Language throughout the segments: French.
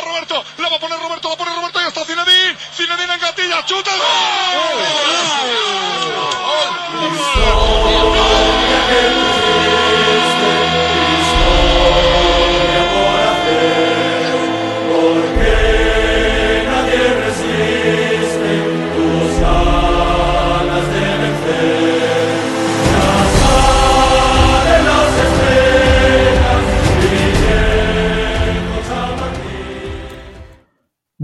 Roberto, la va a poner Roberto, la pone Roberto y está Zinedine. Zinedine en gatilla, chuta.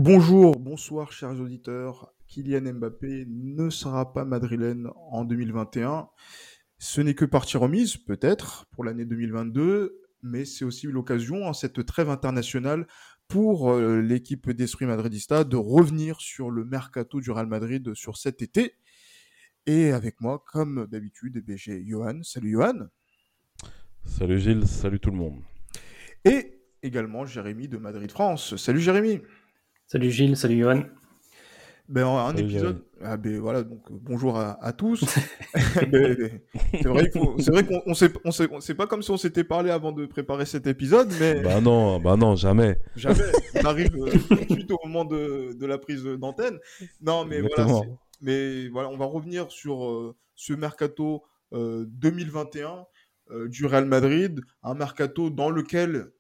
Bonjour, bonsoir chers auditeurs. Kylian Mbappé ne sera pas madrilène en 2021. Ce n'est que partie remise, peut-être, pour l'année 2022, mais c'est aussi l'occasion, en cette trêve internationale, pour euh, l'équipe d'Esprit Madridista de revenir sur le mercato du Real Madrid sur cet été. Et avec moi, comme d'habitude, eh j'ai Johan. Salut Johan. Salut Gilles, salut tout le monde. Et également Jérémy de Madrid France. Salut Jérémy. Salut Gilles, salut Johan. Ben, un Salut, épisode. Ah, ben, voilà, donc euh, bonjour à, à tous. Ben, c'est vrai qu'il faut- c'est vrai qu'on on s'est- on s'est- on- c'est pas comme si on s'était parlé avant de préparer cet épisode, mais Bah non, bah non, jamais. jamais. On arrive euh, tout de suite au moment de, de la prise d'antenne. Non, mais voilà, Exactement. mais voilà, on va revenir sur euh, ce mercato euh, 2021 euh, du Real Madrid, un mercato dans lequel,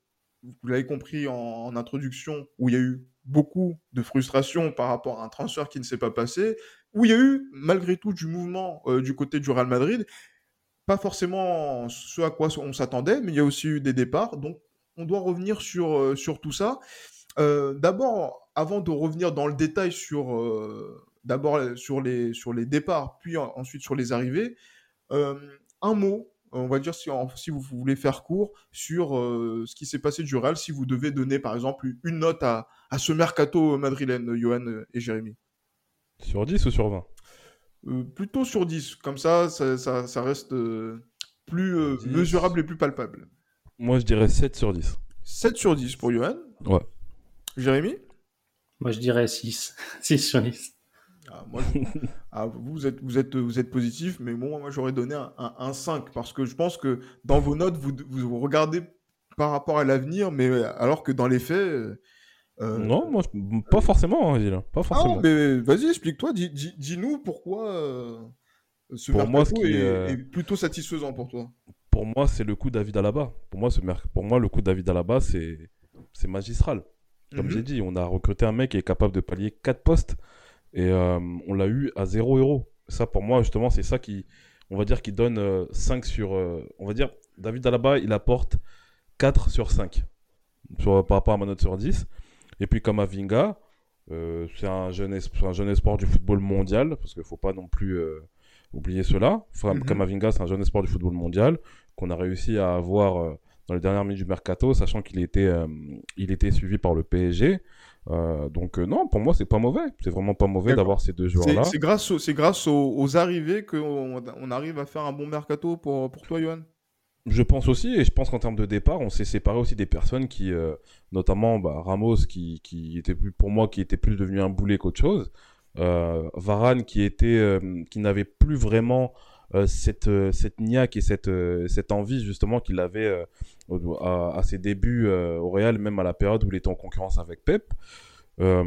vous l'avez compris en, en introduction, où il y a eu beaucoup de frustration par rapport à un transfert qui ne s'est pas passé, où il y a eu malgré tout du mouvement euh, du côté du Real Madrid, pas forcément ce à quoi on s'attendait, mais il y a aussi eu des départs, donc on doit revenir sur, euh, sur tout ça. Euh, D'abord, avant de revenir dans le détail sur, d'abord sur les, sur les départs, puis en- ensuite sur les arrivées, un mot, on va dire si, en- si vous voulez faire court, sur euh, ce qui s'est passé du Real, si vous devez donner par exemple une note à, à ce mercato madrilène, Johan et Jérémy. Sur 10 ou sur 20 Euh, plutôt sur 10, comme ça, ça, ça- ça reste euh, plus euh, 10. mesurable et plus palpable. Moi, je dirais 7 sur 10. 7 sur 10 pour Johan. Ouais. Jérémy? Moi je dirais 6. 6 sur 10. Ah, moi, je- ah, vous, êtes, vous, êtes, vous êtes positif, mais bon, moi j'aurais donné un, un- un 5 parce que je pense que dans vos notes, vous, regardez par rapport à l'avenir, mais euh, alors que dans les faits. euh, euh, Non, moi, pas forcément, hein, ah, mais vas-y, explique-toi, dis- dis- dis-nous pourquoi euh, ce Pour moi, ce est, euh, plutôt satisfaisant pour toi. Pour moi, c'est le coup David Alaba. Pour moi, ce pour moi, le coup David Alaba, c'est c'est magistral. Comme Mhm. j'ai dit, on a recruté un mec qui est capable de pallier 4 postes et euh, on l'a eu à 0 euros. Ça, pour moi, justement, c'est ça qui, on va dire, qui donne euh, 5 sur. euh, on va dire, David Alaba, il apporte 4 sur 5 sur, par rapport à ma note sur 10. Et puis, comme Avinga, euh, c'est un, jeune un jeune espoir du football mondial, parce qu'il ne faut pas non plus euh, oublier cela. Enfin, Mhm. Kamavinga, c'est un jeune espoir du football mondial qu'on a réussi à avoir dans les dernières minutes du mercato, sachant qu'il était, il était suivi par le PSG. Euh, donc euh, non, pour moi, c'est pas mauvais. C'est vraiment pas mauvais d'avoir ces deux joueurs-là. c'est grâce, au- grâce aux, aux arrivées qu'on on arrive à faire un bon mercato pour, pour toi, Johan? Je pense aussi, et je pense qu'en termes de départ, on s'est séparé aussi des personnes qui, euh, notamment bah, Ramos, qui, qui était plus, pour moi, qui était plus devenu un boulet qu'autre chose. Varane, qui était, qui n'avait plus vraiment euh, cette, euh, cette niaque et cette, euh, cette envie justement qu'il avait à, à ses débuts au Real, même à la période où il était en concurrence avec Pep. Euh,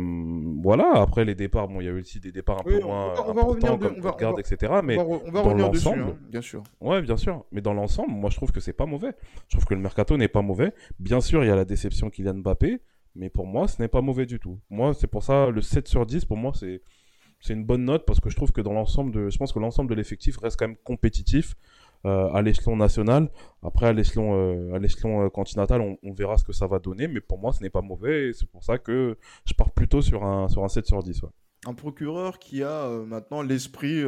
voilà, après les départs, bon, il y a eu aussi des départs un Oui, peu on- moins on va- on va importants comme va- etc. Mais on va, on va dans l'ensemble- hein, bien sûr. Ouais, bien sûr. Mais dans l'ensemble, moi, je trouve que c'est pas mauvais. Je trouve que le mercato n'est pas mauvais. Bien sûr, il y a la déception Kylian Mbappé, mais pour moi, ce n'est pas mauvais du tout. Moi, c'est pour ça, le 7 sur 10, pour moi, c'est c'est une bonne note parce que je trouve que dans l'ensemble de, je pense que l'ensemble de l'effectif reste quand même compétitif euh, à l'échelon national. Après, à l'échelon euh, euh, continental, on, verra ce que ça va donner, mais pour moi, ce n'est pas mauvais. C'est pour ça que je pars plutôt sur un sur un 7 sur 10. ouais. Un procureur qui a maintenant l'esprit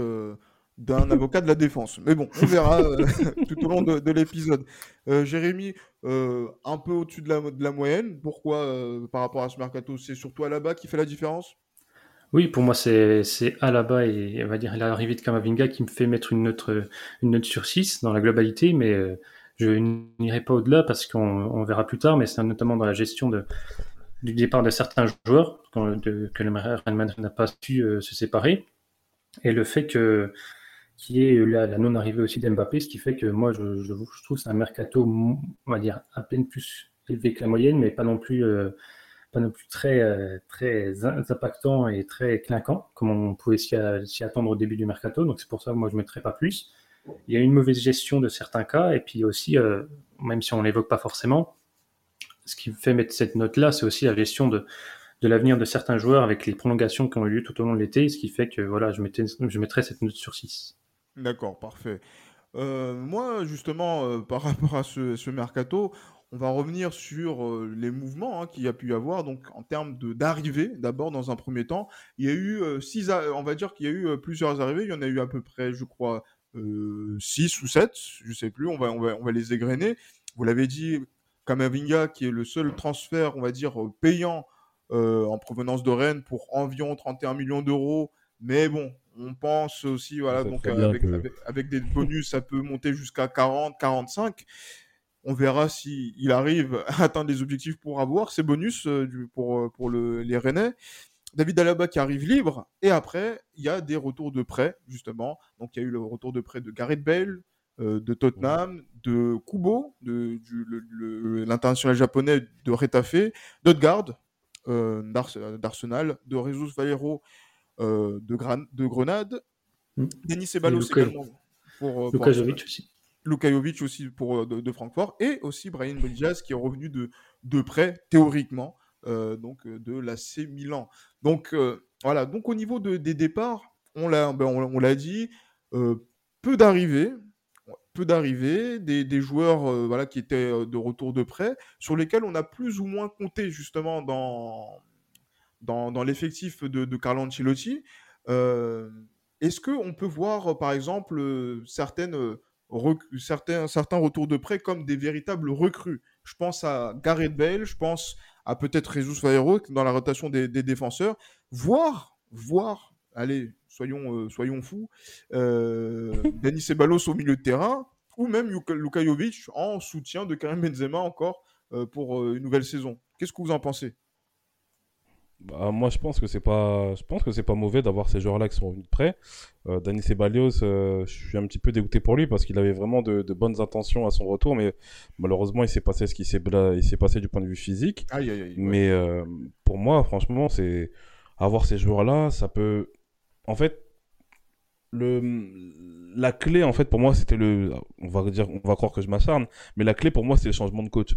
d'un avocat de la défense. Mais bon, on verra tout au long de, de l'épisode. Jérémy, un peu au-dessus de la, de la moyenne. Pourquoi, par rapport à ce mercato, c'est surtout Alaba qui fait la différence? Oui, pour moi, c'est Alaba et on va dire l'arrivée de Kamavinga qui me fait mettre une note, une sur 6 dans la globalité, mais euh, je n'irai pas au-delà parce qu'on on verra plus tard, mais c'est notamment dans la gestion du départ de certains joueurs que le Real Madrid n'a pas su euh, se séparer, et le fait que qui est la, la non-arrivée aussi d'Mbappé, ce qui fait que moi, je, je, je trouve que c'est un mercato, on va dire, à peine plus élevé que la moyenne, mais pas non plus euh, pas non plus très, euh, très impactant et très clinquant, comme on pouvait s'y attendre au début du mercato. Donc c'est pour ça que moi je ne mettrais pas plus. Il y a une mauvaise gestion de certains cas, et puis aussi, euh, même si on ne l'évoque pas forcément, ce qui fait mettre cette note-là, c'est aussi la gestion de, de l'avenir de certains joueurs avec les prolongations qui ont eu lieu tout au long de l'été, ce qui fait que voilà, je, mettais, je mettrais cette note sur 6. D'accord, parfait. Euh, moi, justement, par rapport à ce, ce mercato, on va revenir sur euh, les mouvements hein, qu'il y a pu y avoir. Donc, en termes d'arrivée, d'abord, dans un premier temps, il y a eu euh, six, on va dire qu'il y a eu euh, plusieurs arrivées. Il y en a eu à peu près, je crois, six ou sept, je sais plus. On va, on va, on va les égrener. Vous l'avez dit, Kamavinga, qui est le seul transfert, on va dire, payant en provenance de Rennes pour environ 31 millions d'euros. Mais bon, on pense aussi, voilà, donc avec, avec, des bonus, ça peut monter jusqu'à 40, 45. On verra s'il il arrive à atteindre les objectifs pour avoir ces bonus euh, pour, euh, pour le, les Rennais. David Alaba qui arrive libre. Et après, il y a des retours de prêt, justement. Donc, il y a eu le retour de prêt de Gareth Bale, euh, de Tottenham, de Kubo, de, l'international japonais de Retafe, d'Odgard, d'Arsenal, de Jesus Valero de, de, Grenade, mm. Denis Ceballos également. Pour, pour aussi. Lukajovic aussi pour, euh, de, Francfort, et aussi Brian Diaz qui est revenu de, de près, théoriquement, euh, donc euh, de l'AC Milan. Donc voilà, donc au niveau de, des départs, on l'a ben, on, dit, peu d'arrivées, peu d'arrivées, des, des, joueurs voilà, qui étaient de retour de près, sur lesquels on a plus ou moins compté justement dans, dans, dans l'effectif de, de Carlo Ancelotti. Est-ce qu'on peut voir, par exemple, certaines certains, certains retours de prêt comme des véritables recrues. Je pense à Gareth Bale, je pense à peut-être Jesus Valero dans la rotation des, défenseurs, voire, voire, allez, soyons, euh, soyons fous, euh, Denis Ceballos au milieu de terrain, ou même Luka Jovic en soutien de Karim Benzema encore euh, pour une nouvelle saison. Qu'est-ce que vous en pensez? Bah, moi, je pense que c'est pas, je pense que c'est pas mauvais d'avoir ces joueurs-là qui sont venus de près. Euh, Dani Ceballos, euh, je suis un petit peu dégoûté pour lui parce qu'il avait vraiment de, bonnes intentions à son retour, mais malheureusement, il s'est passé ce qui s'est, il s'est passé du point de vue physique. mais euh, pour moi, franchement, c'est avoir ces joueurs-là, ça peut, en fait, le, la clé, en fait, pour moi, c'était le, on va dire, on va croire que je m'acharne, mais la clé pour moi, c'est le changement de coach.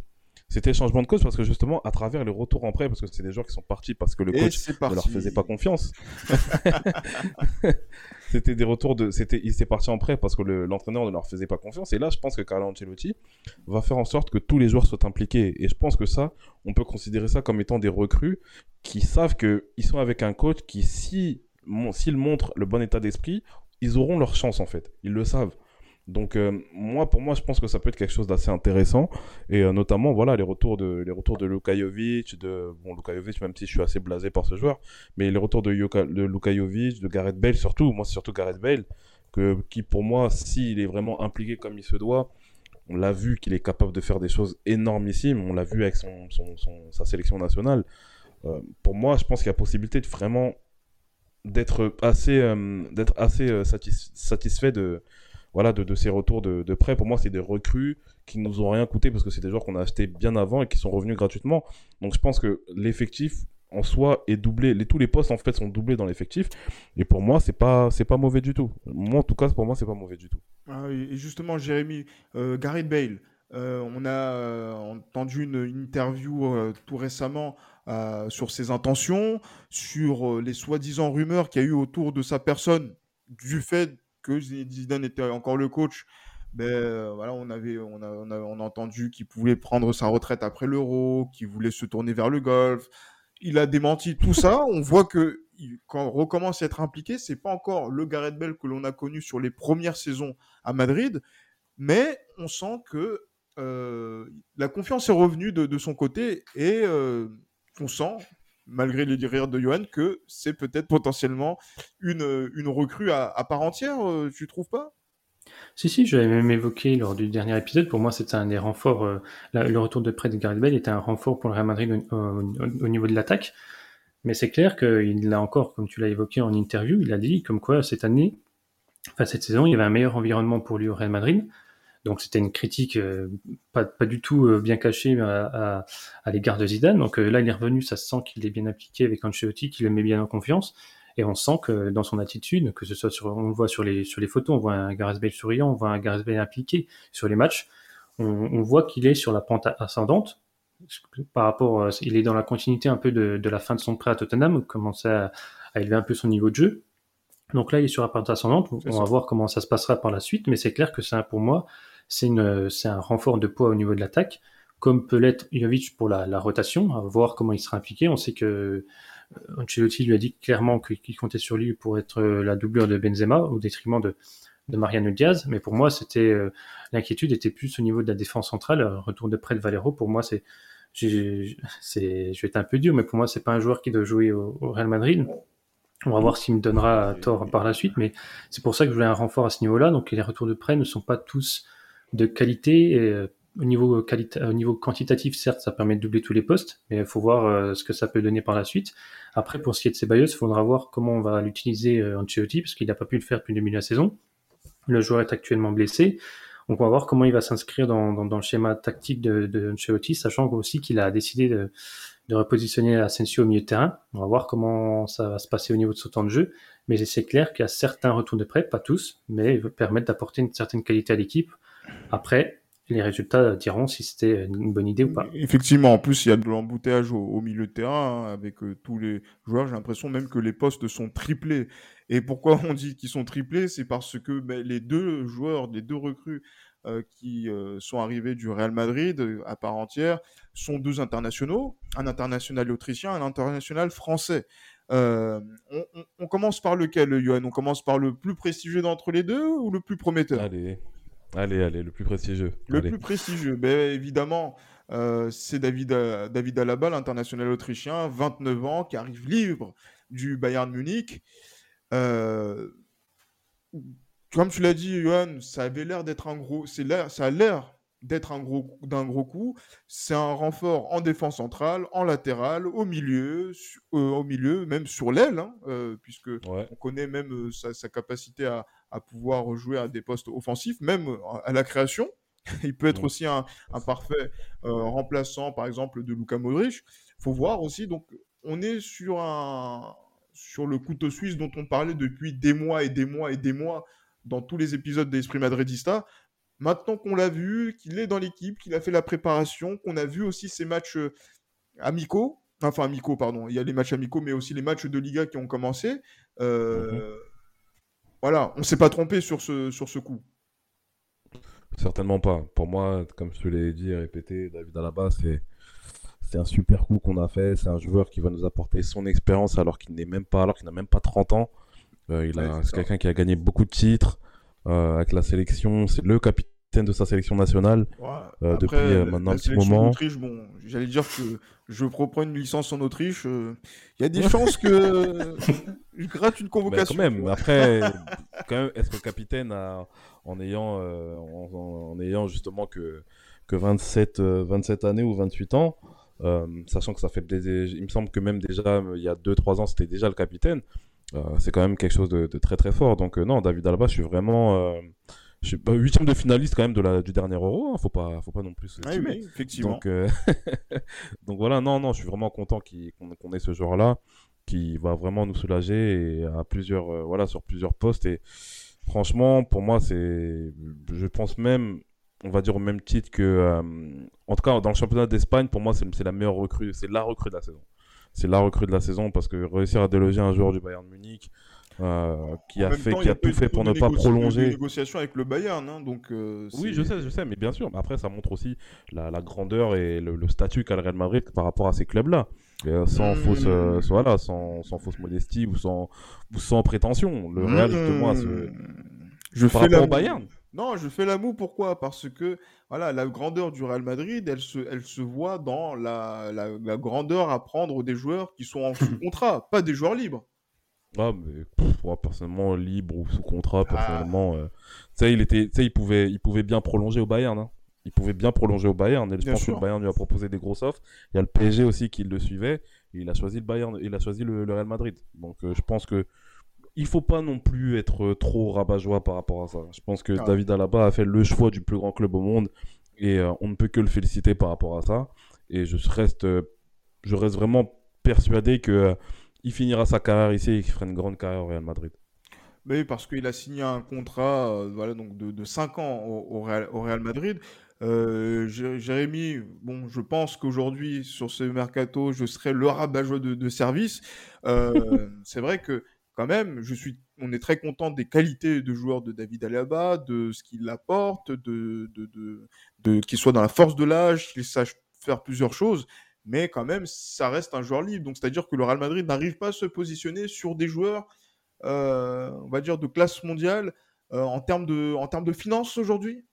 C'était changement de coach parce que justement, à travers les retours en prêt, parce que c'est des joueurs qui sont partis parce que le coach ne leur faisait pas confiance. c'était des retours de, c'était, il s'est parti en prêt parce que l'entraîneur ne leur faisait pas confiance. Et là, je pense que Carlo Ancelotti va faire en sorte que tous les joueurs soient impliqués. Et je pense que ça, on peut considérer ça comme étant des recrues qui savent qu'ils sont avec un coach qui, si, s'il montre le bon état d'esprit, ils auront leur chance en fait. Ils le savent. Donc euh, moi, pour moi, je pense que ça peut être quelque chose d'assez intéressant et euh, notamment voilà les retours de les retours de Lukajovic, de bon Lukajovic même si je suis assez blasé par ce joueur, mais les retours de, Yoka, de Gareth Bale surtout, moi c'est surtout Gareth Bale que qui pour moi s'il est vraiment impliqué comme il se doit, on l'a vu qu'il est capable de faire des choses énormissimes, on l'a vu avec son, son, sa sélection nationale. Euh, pour moi, je pense qu'il y a possibilité de vraiment d'être assez d'être assez satisfait de voilà, de, de ces retours de, de prêt. Pour moi, c'est des recrues qui ne nous ont rien coûté parce que c'est des joueurs qu'on a achetés bien avant et qui sont revenus gratuitement. Donc je pense que l'effectif en soi est doublé. Tous les postes en fait sont doublés dans l'effectif. Et pour moi, c'est pas c'est pas mauvais du tout. Moi, en tout cas, pour moi, c'est pas mauvais du tout. Ah et justement, Jérémy, euh, Gareth Bale. Euh, on a euh, entendu une, interview euh, tout récemment sur ses intentions, sur les soi-disant rumeurs qu'il y a eu autour de sa personne du fait que Zidane était encore le coach, ben, euh, voilà, on avait, on a, on a, entendu qu'il pouvait prendre sa retraite après l'Euro, qu'il voulait se tourner vers le golf. Il a démenti tout ça. On voit que quand on recommence à être impliqué, c'est pas encore le Gareth Bell que l'on a connu sur les premières saisons à Madrid, mais on sent que euh, la confiance est revenue de, son côté et euh, on sent malgré les dires de Johan, que c'est peut-être potentiellement une, une recrue à, part entière, euh, tu trouves pas? Si, si, je l'avais même évoqué lors du dernier épisode. Pour moi, c'était un des renforts. Euh, le retour de près de Gareth Bale était un renfort pour le Real Madrid au, niveau de l'attaque. Mais c'est clair qu'il l'a encore, comme tu l'as évoqué en interview, il a dit comme quoi cette année, enfin cette saison, il y avait un meilleur environnement pour lui au Real Madrid. Donc c'était une critique euh, pas, pas du tout euh, bien cachée à, à, l'égard de Zidane. Donc euh, là, il est revenu, ça se sent qu'il est bien appliqué avec Ancelotti, qu'il le met bien en confiance. Et on sent que dans son attitude, que ce soit sur, on le voit sur les, sur les photos, on voit un Gareth Bale souriant, on voit un Gareth Bale impliqué sur les matchs. On, on voit qu'il est sur la pente ascendante. Par rapport, il est dans la continuité un peu de, de la fin de son prêt à Tottenham, où commençait à, à élever un peu son niveau de jeu. Donc là, il est sur la pente ascendante. On va voir comment ça se passera par la suite, mais c'est clair que c'est pour moi, c'est un renfort de poids au niveau de l'attaque, comme peut l'être Jovic pour la, rotation, à voir comment il sera impliqué. On sait que euh, Ancelotti lui a dit clairement qu'il comptait sur lui pour être euh, la doublure de Benzema au détriment de, de Mariano Diaz. Mais pour moi, c'était euh, l'inquiétude était plus au niveau de la défense centrale. Retour de près de Valero, pour moi, c'est je vais être un peu dur, mais pour moi, c'est pas un joueur qui doit jouer au Real Madrid. On va voir s'il me donnera tort par la suite, mais c'est pour ça que je voulais un renfort à ce niveau-là. Donc les retours de prêt ne sont pas tous de qualité. Euh, au, niveau au niveau quantitatif, certes, ça permet de doubler tous les postes, mais il faut voir euh, ce que ça peut donner par la suite. Après, pour ce qui est de Ceballos, il faudra voir comment on va l'utiliser euh, en Ancelotti, parce qu'il n'a pas pu le faire depuis le début de la saison. Le joueur est actuellement blessé. Donc on va voir comment il va s'inscrire dans, le schéma tactique de, de sachant aussi qu'il a décidé de, de repositionner Asensio au milieu de terrain. On va voir comment ça va se passer au niveau de ce temps de jeu. Mais c'est clair qu'il y a certains retours de prêt, pas tous, mais permettent d'apporter une certaine qualité à l'équipe. Après, les résultats diront si c'était une bonne idée ou pas. Effectivement, en plus, il y a de l'embouteillage au, milieu de terrain hein, avec euh, tous les joueurs. J'ai l'impression même que les postes sont triplés. Et pourquoi on dit qu'ils sont triplés? C'est parce que ben, les deux joueurs, les deux recrues euh, qui euh, sont arrivés du Real Madrid à part entière sont deux internationaux, un international autrichien, un international français. On, commence par lequel, Johan? On commence par le plus prestigieux d'entre les deux ou le plus prometteur? Allez, allez, allez, le plus prestigieux. Le plus prestigieux, ben, évidemment, c'est David, David Alaba, l'international autrichien, 29 ans, qui arrive libre du Bayern Munich comme tu l'as dit, Johan, ça avait l'air d'être un gros. C'est ça a l'air d'être un gros d'un gros coup. C'est un renfort en défense centrale, en latéral, au milieu, euh, au milieu, même sur l'aile, hein, euh, puisque on connaît même euh, sa, capacité à, pouvoir jouer à des postes offensifs, même à la création. Il peut être aussi un, parfait remplaçant, par exemple, de Luka Modric. Faut voir aussi. Donc, on est sur un sur le couteau suisse dont on parlait depuis des mois et des mois et des mois dans tous les épisodes d'Esprit Madridista. Maintenant qu'on l'a vu, qu'il est dans l'équipe, qu'il a fait la préparation, qu'on a vu aussi ses matchs euh, amicaux, enfin amicaux, pardon, il y a les matchs amicaux, mais aussi les matchs de Liga qui ont commencé. Euh, mhm. Voilà, on ne s'est pas trompé sur ce, sur ce coup. Certainement pas. Pour moi, comme je te l'ai dit et répété, David Alaba, c'est c'est un super coup qu'on a fait. C'est un joueur qui va nous apporter son expérience alors qu'il n'est même pas, alors qu'il n'a même pas 30 ans. Euh, il a, c'est quelqu'un qui a gagné beaucoup de titres euh, avec la sélection. C'est le capitaine de sa sélection nationale euh, depuis maintenant un petit moment. Autriche, bon, j'allais dire que je reprends une licence en Autriche. Il y a des chances que je gratte une convocation. Mais quand même, après, quand même, être capitaine en ayant, en, ayant justement que, que 27, 27 années ou 28 ans, sachant que ça fait il me semble que même déjà il y a 2-3 ans c'était déjà le capitaine euh, c'est quand même quelque chose de, très très fort. Donc euh, non, David Alaba, je suis vraiment euh, je suis pas huitième de finaliste quand même de la, du dernier Euro, hein. faut pas, faut pas non plus. Ah oui, effectivement. Donc, donc voilà, non, non, je suis vraiment content qu'on ait ce joueur-là qui va vraiment nous soulager et à plusieurs, voilà, sur plusieurs postes. Et franchement, pour moi, c'est, je pense même, on va dire au même titre que, en tout cas, dans le championnat d'Espagne, pour moi, c'est la meilleure recrue, c'est la recrue de la saison c'est la recrue de la saison parce que réussir à déloger un joueur du Bayern Munich euh, qui a fait, qui a tout fait pour ne pas prolonger. Des négociations avec le Bayern, hein, donc. Euh, oui, je sais, je sais, mais bien sûr. Après, ça montre aussi la, grandeur et le, statut qu'a le Real Madrid par rapport à ces clubs-là, euh, sans fausse, voilà, sans, sans, fausse modestie ou sans, ou sans prétention. Le Real justement, ce... je par fais rapport au Bayern. Non, je fais la moue. Pourquoi? Parce que voilà, la grandeur du Real Madrid, elle se, elle se voit dans la, la, grandeur à prendre des joueurs qui sont en sous contrat, pas des joueurs libres. Ah, mais personnellement, libre ou sous contrat, ah. personnellement, euh, tu sais, il, était, il, pouvait, il pouvait bien prolonger au Bayern. Hein. Il pouvait bien prolonger au Bayern. Et je pense que le Bayern lui a proposé des gros offres. Il y a le PSG aussi qui le suivait. il a choisi le Bayern, il a choisi le, Real Madrid. Donc, euh, je pense que il faut pas non plus être trop rabat-joie par rapport à ça. Je pense que Ah. David Alaba a fait le choix du plus grand club au monde et euh, on ne peut que le féliciter par rapport à ça. Et je reste, euh, je reste vraiment persuadé que euh, il finira sa carrière ici et qu'il fera une grande carrière au Real Madrid. Mais parce qu'il a signé un contrat euh, voilà, donc de, de 5 ans au, au Real, au Real Madrid. Euh, Jé- Jérémy, bon, je pense qu'aujourd'hui, sur ce mercato, je serai le rabat-joie de, de service. Euh, c'est vrai que, quand même, je suis, on est très content des qualités de joueur de David Alaba, de ce qu'il apporte, de, de- qu'il soit dans la force de l'âge, qu'il sache faire plusieurs choses. Mais quand même, ça reste un joueur libre. Donc, c'est-à-dire que le Real Madrid n'arrive pas à se positionner sur des joueurs euh, on va dire, de classe mondiale euh, en termes de, en de finances aujourd'hui?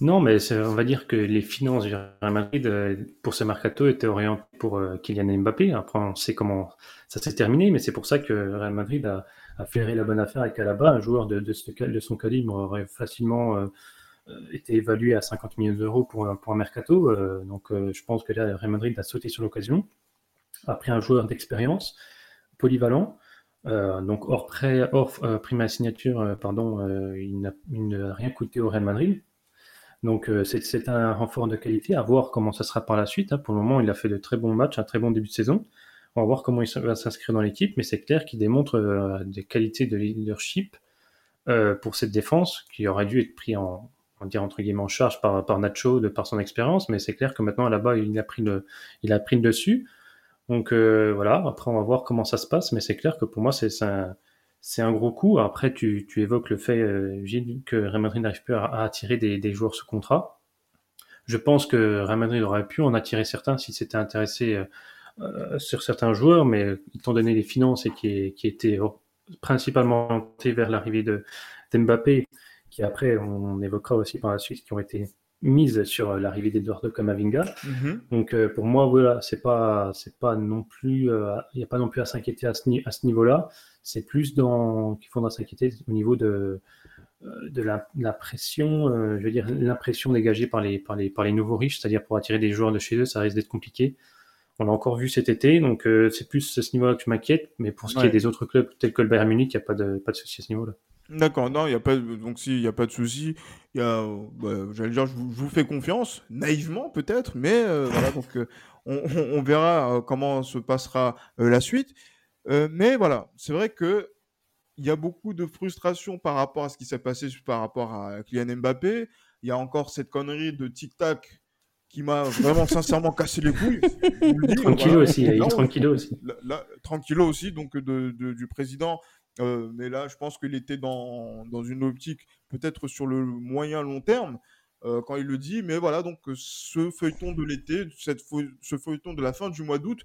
Non, mais on va dire que les finances du Real Madrid euh, pour ce mercato étaient orientées pour Kylian Mbappé. Après, on sait comment ça s'est terminé, mais c'est pour ça que le Real Madrid a, a flairé la bonne affaire avec Alaba, un joueur de, de son calibre aurait facilement euh, été évalué à 50 millions d'euros pour, pour un mercato. euh, donc, euh, je pense que là, Real Madrid a sauté sur l'occasion. Après, un joueur d'expérience, polyvalent. Donc hors prêt, hors prime à signature, pardon, il n'a rien coûté au Real Madrid. Donc c'est un renfort de qualité, à voir comment ça sera par la suite. hein. Pour le moment, il a fait de très bons matchs, un très bon début de saison. On va voir comment il va s'inscrire dans l'équipe, mais c'est clair qu'il démontre des qualités de leadership pour cette défense qui aurait dû être pris en, on dire entre guillemets en charge par, Nacho de par son expérience, mais c'est clair que maintenant là-bas il a pris le, il a pris le dessus. Donc euh, voilà, après on va voir comment ça se passe, mais c'est clair que pour moi c'est un, un gros coup. Après tu, tu évoques le fait, euh, que Real Madrid n'arrive plus à, attirer des, des joueurs sous contrat. Je pense que Real Madrid aurait pu en attirer certains s'il s'était intéressé euh, sur certains joueurs, mais étant donné les finances et qui, qui étaient principalement orientées vers l'arrivée de d'Mbappé, qui après on évoquera aussi par la suite, qui ont été mises sur l'arrivée d'Eduardo Camavinga. Donc euh, pour moi, voilà, c'est pas, c'est pas non plus, euh, il n'y a pas non plus à s'inquiéter à ce, ni- à ce niveau-là. C'est plus dans qu'il faudra s'inquiéter au niveau de euh, de la, la pression, euh, je veux dire l'impression dégagée par les par les par les nouveaux riches, c'est-à-dire pour attirer des joueurs de chez eux, ça risque d'être compliqué. On l'a encore vu cet été, donc c'est plus à ce niveau-là que je m'inquiète. Mais pour ce qui est des autres clubs tels que le Bayern Munich, il n'y a pas de pas de souci à ce niveau-là. D'accord, non, il y a pas de- donc si il y a pas de souci, il y a bah, j'allais dire je vous, je vous fais confiance, naïvement peut-être, mais euh, voilà donc euh, on, on- on verra euh, comment se passera euh, la suite. Mais voilà, c'est vrai que il y a beaucoup de frustration par rapport à ce qui s'est passé par rapport à Kylian Mbappé. Il y a encore cette connerie de tic tac qui m'a vraiment sincèrement cassé les couilles. Voilà. aussi, il est tranquillo aussi. là, là, tranquillo aussi, donc de, de- du président. Euh, mais là, je pense qu'il était dans, dans une optique peut-être sur le moyen long terme euh, quand il le dit. Mais voilà, donc euh, ce feuilleton de l'été, ce feuilleton de la fin du mois d'août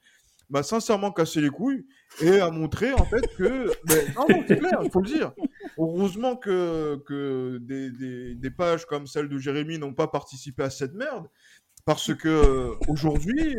m'a sincèrement cassé les couilles et a montré en fait que. mais, non, non, c'est clair, il faut le dire. Heureusement que, que des, des- pages comme celle de Jérémy n'ont pas participé à cette merde. Parce que aujourd'hui,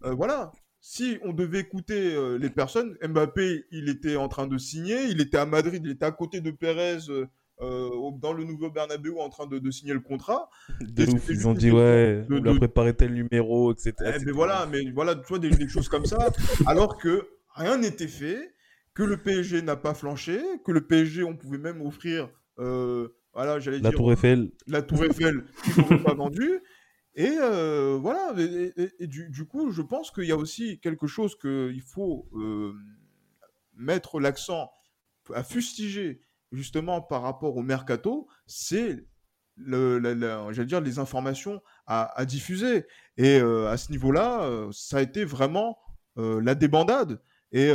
voilà, si on devait écouter euh, les personnes, Mbappé, il était en train de signer, il était à Madrid, il était à côté de Pérez euh, euh, dans le nouveau Bernabeu en train de, de signer le contrat. De ouf, ils ont dit ouais, on de- lui a préparé tel numéro, etc. Eh, etc. mais voilà, mais voilà, tu vois, des, des choses comme ça, alors que rien n'était fait, que le PSG n'a pas flanché, que le PSG, on pouvait même offrir, euh, voilà, j'allais La dire, Tour Eiffel, la Tour Eiffel qu'ils n'auraient pas vendue. Et voilà, et, et- et du, coup, je pense qu'il y a aussi quelque chose qu'il faut mettre l'accent à fustiger justement par rapport au mercato, c'est le, la- la- j'allais dire les informations à, diffuser. Et à ce niveau-là, ça a été vraiment la débandade. Et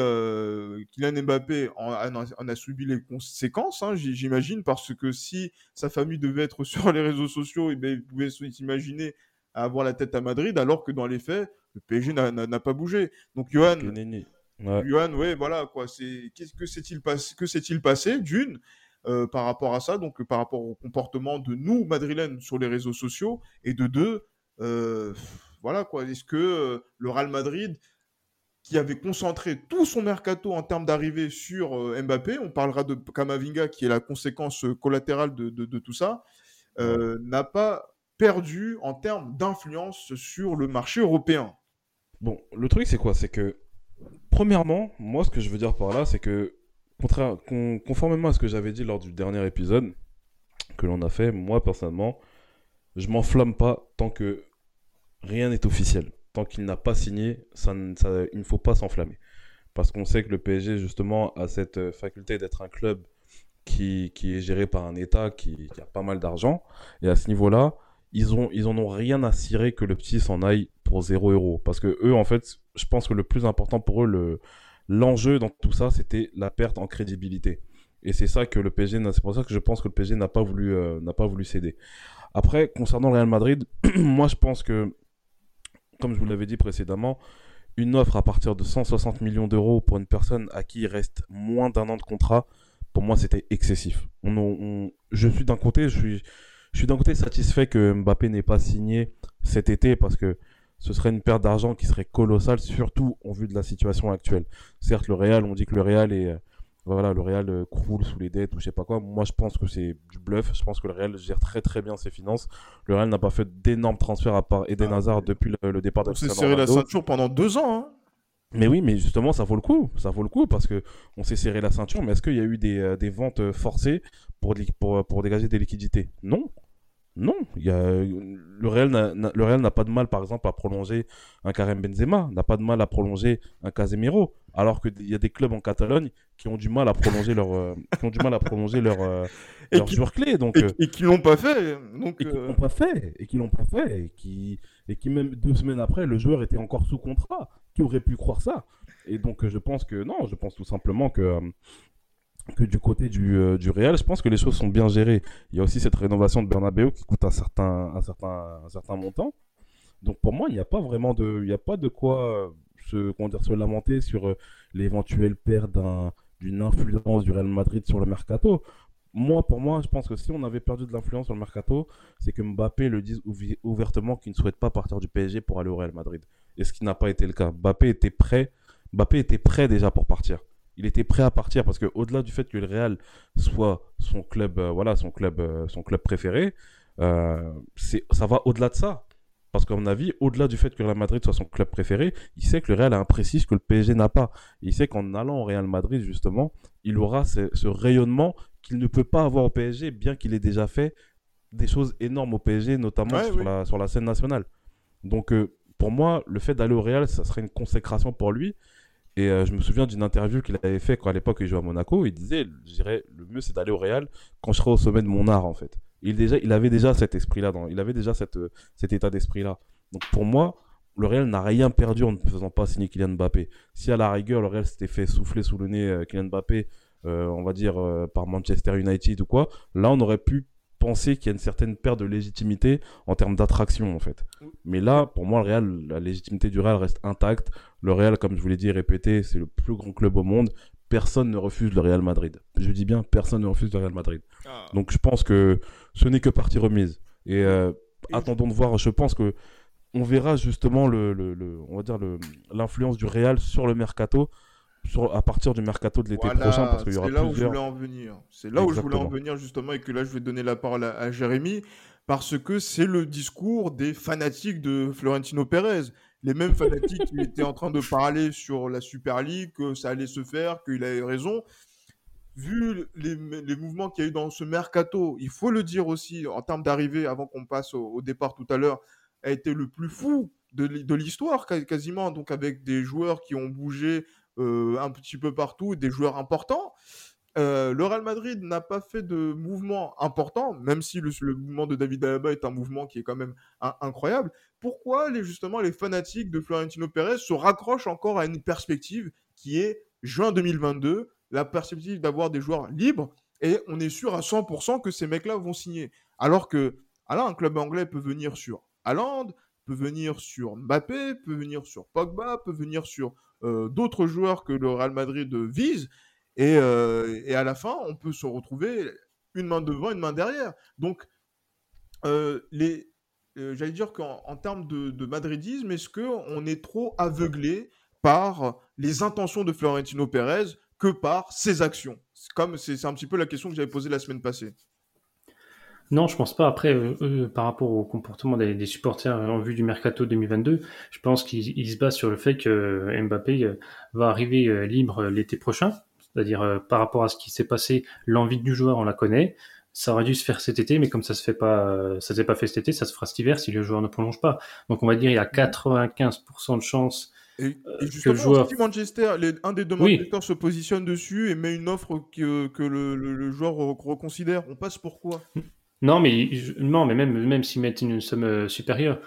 Kylian Mbappé en, a, subi les conséquences, hein, j'imagine, parce que si sa famille devait être sur les réseaux sociaux, eh ben, il pouvait s'imaginer avoir la tête à Madrid, alors que dans les faits, le PSG n'a- pas bougé. Donc, Johan. Ouais. Johan, ouais, voilà, quoi. C'est qu'est-ce que s'est-il passé, que s'est-il passé d'une euh, par rapport à ça, donc euh, par rapport au comportement de nous madrilènes sur les réseaux sociaux, et de deux, euh, voilà quoi. Est-ce que euh, le Real Madrid qui avait concentré tout son mercato en termes d'arrivée sur Mbappé, on parlera de Kamavinga qui est la conséquence collatérale de, de- de tout ça, n'a pas perdu en termes d'influence sur le marché européen. Bon, le truc c'est quoi? C'est que, premièrement, moi ce que je veux dire par là, c'est que conformément à ce que j'avais dit lors du dernier épisode que l'on a fait, moi personnellement, je m'enflamme pas tant que rien n'est officiel. Tant qu'il n'a pas signé, ça, il ne faut pas s'enflammer. Parce qu'on sait que le PSG, justement, a cette euh, faculté d'être un club qui, est géré par un État qui, a pas mal d'argent. Et à ce niveau-là, ils, ont, ils en ont rien à cirer que le petit s'en aille pour 0 euros. Parce que eux, en fait, je pense que le plus important pour eux, le, l'enjeu dans tout ça, c'était la perte en crédibilité. Et c'est ça que le PSG, c'est pour ça que je pense que le PSG n'a pas voulu, euh, pas voulu céder. Après, concernant le Real Madrid, moi je pense que, comme je vous l'avais dit précédemment, une offre à partir de 160 millions d'euros pour une personne à qui il reste moins d'un an de contrat, pour moi c'était excessif. je suis d'un côté, je suis, je suis d'un côté satisfait que Mbappé n'ait pas signé cet été parce que ce serait une perte d'argent qui serait colossale, surtout en vue de la situation actuelle. Certes, le Real, on dit que le Real est, voilà, le Real euh, croule sous les dettes ou je sais pas quoi. Moi, je pense que c'est du bluff. Je pense que le Real gère très très bien ses finances. Le Real n'a pas fait d'énormes transferts à part Eden ah, Hazard depuis le, départ de On s'est serré la ceinture pendant deux ans. Hein. Mais oui, mais justement, ça vaut le coup. Ça vaut le coup parce que on s'est serré la ceinture. Mais est-ce qu'il y a eu des, euh, des ventes forcées pour, pour, pour dégager des liquidités? Non. Non, il y a, le Real n'a pas de mal, par exemple, à prolonger un Karim Benzema, n'a pas de mal à prolonger un Casemiro, alors qu'il y a des clubs en Catalogne qui ont du mal à prolonger leur, euh, qui ont du mal à prolonger leur, euh, leurs joueurs clés, donc et, euh, qui l'ont pas fait, donc et qui l'ont pas fait, et qui l'ont pas fait, et qui et qui même deux semaines après, le joueur était encore sous contrat. Qui aurait pu croire ça Et donc, je pense que non, je pense tout simplement que que du côté du, euh, du Real, je pense que les choses sont bien gérées. Il y a aussi cette rénovation de Bernabeu qui coûte un certain, un certain, un certain montant. Donc pour moi, il n'y a pas vraiment de, il n'y a pas de quoi se, dire, se lamenter sur euh, l'éventuelle perte d'une influence du Real Madrid sur le mercato. Moi, pour moi, je pense que si on avait perdu de l'influence sur le mercato, c'est que Mbappé le dise ouvertement qu'il ne souhaite pas partir du PSG pour aller au Real Madrid. Et ce qui n'a pas été le cas. Mbappé était prêt. Mbappé était prêt déjà pour partir il était prêt à partir parce que au-delà du fait que le Real soit son club, euh, voilà, son club, euh, son club préféré, euh, c'est, ça va au-delà de ça. Parce qu'à mon avis, au-delà du fait que le Real Madrid soit son club préféré, il sait que le Real a un précis que le PSG n'a pas. il sait qu'en allant au Real Madrid, justement, il aura ce, rayonnement qu'il ne peut pas avoir au PSG, bien qu'il ait déjà fait des choses énormes au PSG, notamment sur, la, sur la scène nationale. Donc, pour moi, le fait d'aller au Real, ça serait une consécration pour lui. Et euh, je me souviens d'une interview qu'il avait fait quand à l'époque il jouait à Monaco. Il disait, je dirais, le mieux c'est d'aller au Real quand je serai au sommet de mon art en fait. Il, déjà, il avait déjà cet esprit-là, il avait déjà euh, cet état d'esprit-là. Donc pour moi, le Real n'a rien perdu en ne faisant pas signer Kylian Mbappé. Si à la rigueur le Real s'était fait souffler sous le nez euh, Kylian Mbappé, on va dire par Manchester United ou quoi, là on aurait pu qu'il y a une certaine perte de légitimité en termes d'attraction en fait. Mais là, pour moi, le Real, la légitimité du Real reste intacte. Le Real, comme je vous l'ai dit et répété, c'est le plus grand club au monde. Personne ne refuse le Real Madrid. Je dis bien, personne ne refuse le Real Madrid. Ah. Donc je pense que ce n'est que partie remise. Et, euh, attendons de voir. Je pense que on verra justement le, le, on va dire l'influence du Real sur le mercato à partir du mercato de l'été prochain parce qu'il y aura C'est là où je voulais en venir. C'est là où je voulais en venir justement et que là je vais donner la parole à, Jérémy parce que c'est le discours des fanatiques de Florentino Pérez. Les mêmes fanatiques qui étaient en train de parler sur la Super League, que ça allait se faire, qu'il avait raison. Vu les, les mouvements qu'il y a eu dans ce mercato, il faut le dire aussi en termes d'arrivée, avant qu'on passe au, au, départ tout à l'heure, a été le plus fou de, l'histoire quasiment, donc avec des joueurs qui ont bougé un petit peu partout, des joueurs importants. Euh, le Real Madrid n'a pas fait de mouvement important, même si le, mouvement de David Alaba est un mouvement qui est quand même incroyable. Pourquoi les, justement les fanatiques de Florentino Pérez se raccrochent encore à une perspective qui est juin 2022, la perspective d'avoir des joueurs libres, et on est sûr à 100% que ces mecs-là vont signer. Alors que, alors un club anglais peut venir sur Haaland, peut venir sur Mbappé, peut venir sur Pogba, peut venir sur euh, d'autres joueurs que le Real Madrid vise. Euh, et, à la fin, on peut se retrouver une main devant, une main derrière. Donc, euh, j'allais dire qu'en termes de, madridisme, est-ce qu'on est trop aveuglé par les intentions de Florentino Pérez que par ses actions? Comme c'est un petit peu la question que j'avais posée la semaine passée. Non, je pense pas. Après, euh, par rapport au comportement des, supporters en vue du mercato 2022, je pense qu'il se base sur le fait que Mbappé euh, va arriver euh, libre l'été prochain, C'est-à-dire euh, par rapport à ce qui s'est passé, l'envie du joueur, on la connaît. Ça aurait dû se faire cet été, mais comme ça se fait pas, euh, ça s'est pas fait cet été, ça se fera cet hiver si le joueur ne prolonge pas. Donc on va dire il y a 95% de chances Et, et Euh, que justement, le joueur- si Manchester, les- un des deux Oui. Manchester se positionne dessus et met une offre que, que le, le- le joueur re- reconsidère, on passe pourquoi? Non, mais, non, mais même, même s'ils mettent une somme euh, supérieure,